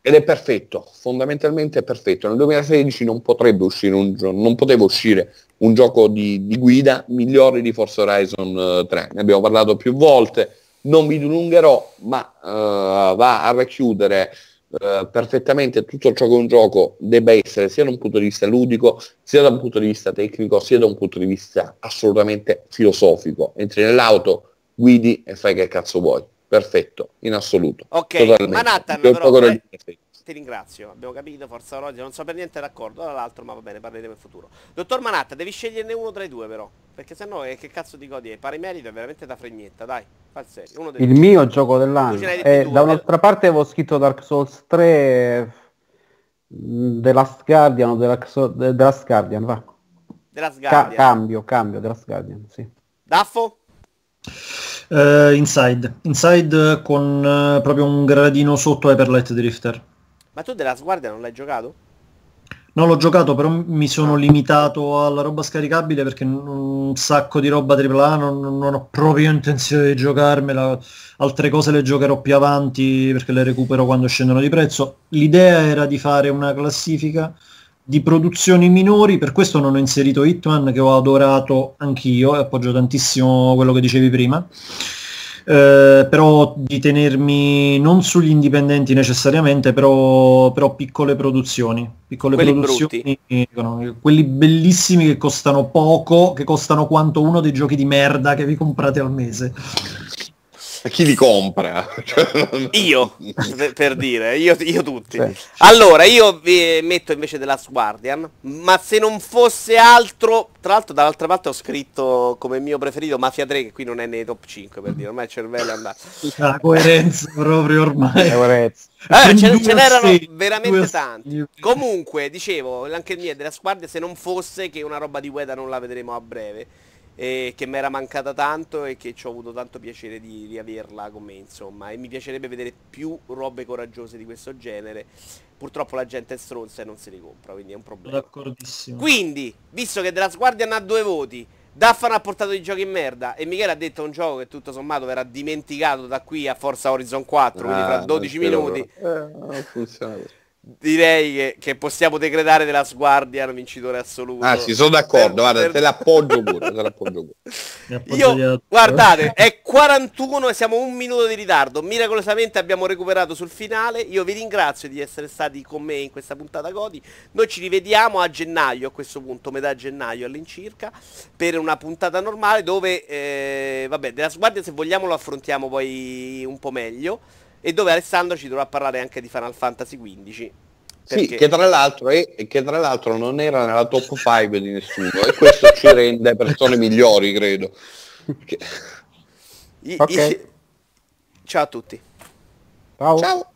ed è perfetto, fondamentalmente è perfetto. Nel 2016 non potrebbe uscire un gio- non poteva uscire un gioco di, di guida migliore di Forza Horizon eh, 3. Ne abbiamo parlato più volte, non vi dilungherò, ma eh, va a racchiudere eh, perfettamente tutto ciò che un gioco debba essere sia da un punto di vista ludico, sia da un punto di vista tecnico, sia da un punto di vista assolutamente filosofico. Entri nell'auto, guidi e fai che cazzo vuoi. Perfetto, in assoluto. Ok, Totalmente. Manhattan, però, del eh, 2016. Ti ringrazio, abbiamo capito, Forza Horizon, non so per niente d'accordo dall'altro, ma va bene, parleremo in futuro. Dottor Manatta, devi sceglierne uno tra i due però, perché sennò eh, che cazzo di godi è? Pari merito è veramente da fregnetta, dai, fa il serio, uno dei Il due. mio gioco dell'anno. Eh, due, da un'altra parte avevo scritto Dark Souls 3, mh, The Last Guardian o The Last, The Last Guardian, va. Della Ca- Sgardia. cambio, cambio, The Last Guardian, sì. Daffo? Eh, Inside. Inside con eh, proprio un gradino sotto Hyper Light Drifter. Ma tu della Sguardia non l'hai giocato? Non l'ho giocato, però mi sono limitato alla roba scaricabile perché un sacco di roba AAA non, non ho proprio intenzione di giocarmela. Altre cose le giocherò più avanti perché le recupero quando scendono di prezzo. L'idea era di fare una classifica di produzioni minori, per questo non ho inserito Hitman che ho adorato anch'io e appoggio tantissimo quello che dicevi prima. Eh, però di tenermi non sugli indipendenti necessariamente, però, però piccole produzioni, piccole Quelli produzioni, no, quelli bellissimi che costano poco, che costano quanto uno dei giochi di merda che vi comprate al mese. Chi li compra? Cioè, Io, per, dire, io, io tutti. Sì. Allora, io vi metto invece The Last Guardian, ma se non fosse altro, tra l'altro dall'altra parte ho scritto come mio preferito Mafia 3, che qui non è nei top 5 per dire, ormai il cervello è andato. La coerenza proprio ormai. Teorezza. Eh, ce, Due ce n'erano sei, veramente tanti. sei. Comunque, dicevo, anche il mio è della Guardia, se non fosse che una roba di Ueda non la vedremo a breve. E che mi era mancata tanto e che ci ho avuto tanto piacere di riaverla con me, insomma. E mi piacerebbe vedere più robe coraggiose di questo genere. Purtroppo la gente è stronza e non se li compra, quindi è un problema. D'accordissimo. Quindi, visto che Last Guardian ha due voti, Daffan ha portato dei giochi in merda e Michele ha detto un gioco che tutto sommato verrà dimenticato da qui a Forza Horizon 4, quindi fra Ah, 12 non spero minuti. Eh, non funziona. Direi che, che possiamo decretare della Guardian vincitore assoluto. Ah, sì, sono d'accordo, Per- guarda, per- te l'appoggio pure, te l'appoggio pure. Io, guardate, è 41 e siamo un minuto di ritardo. Miracolosamente abbiamo recuperato sul finale. Io vi ringrazio di essere stati con me in questa puntata Godi. Noi ci rivediamo a gennaio, a questo punto, metà gennaio all'incirca, per una puntata normale dove, eh, vabbè, della Guardia se vogliamo lo affrontiamo poi un po' meglio. E dove Alessandro ci dovrà parlare anche di Final Fantasy XV. Sì, Perché- che tra, l'altro è, e che tra l'altro non era nella top 5 di nessuno e questo ci rende persone migliori, credo. I- Ok. i- Ciao a tutti. Ciao. Ciao!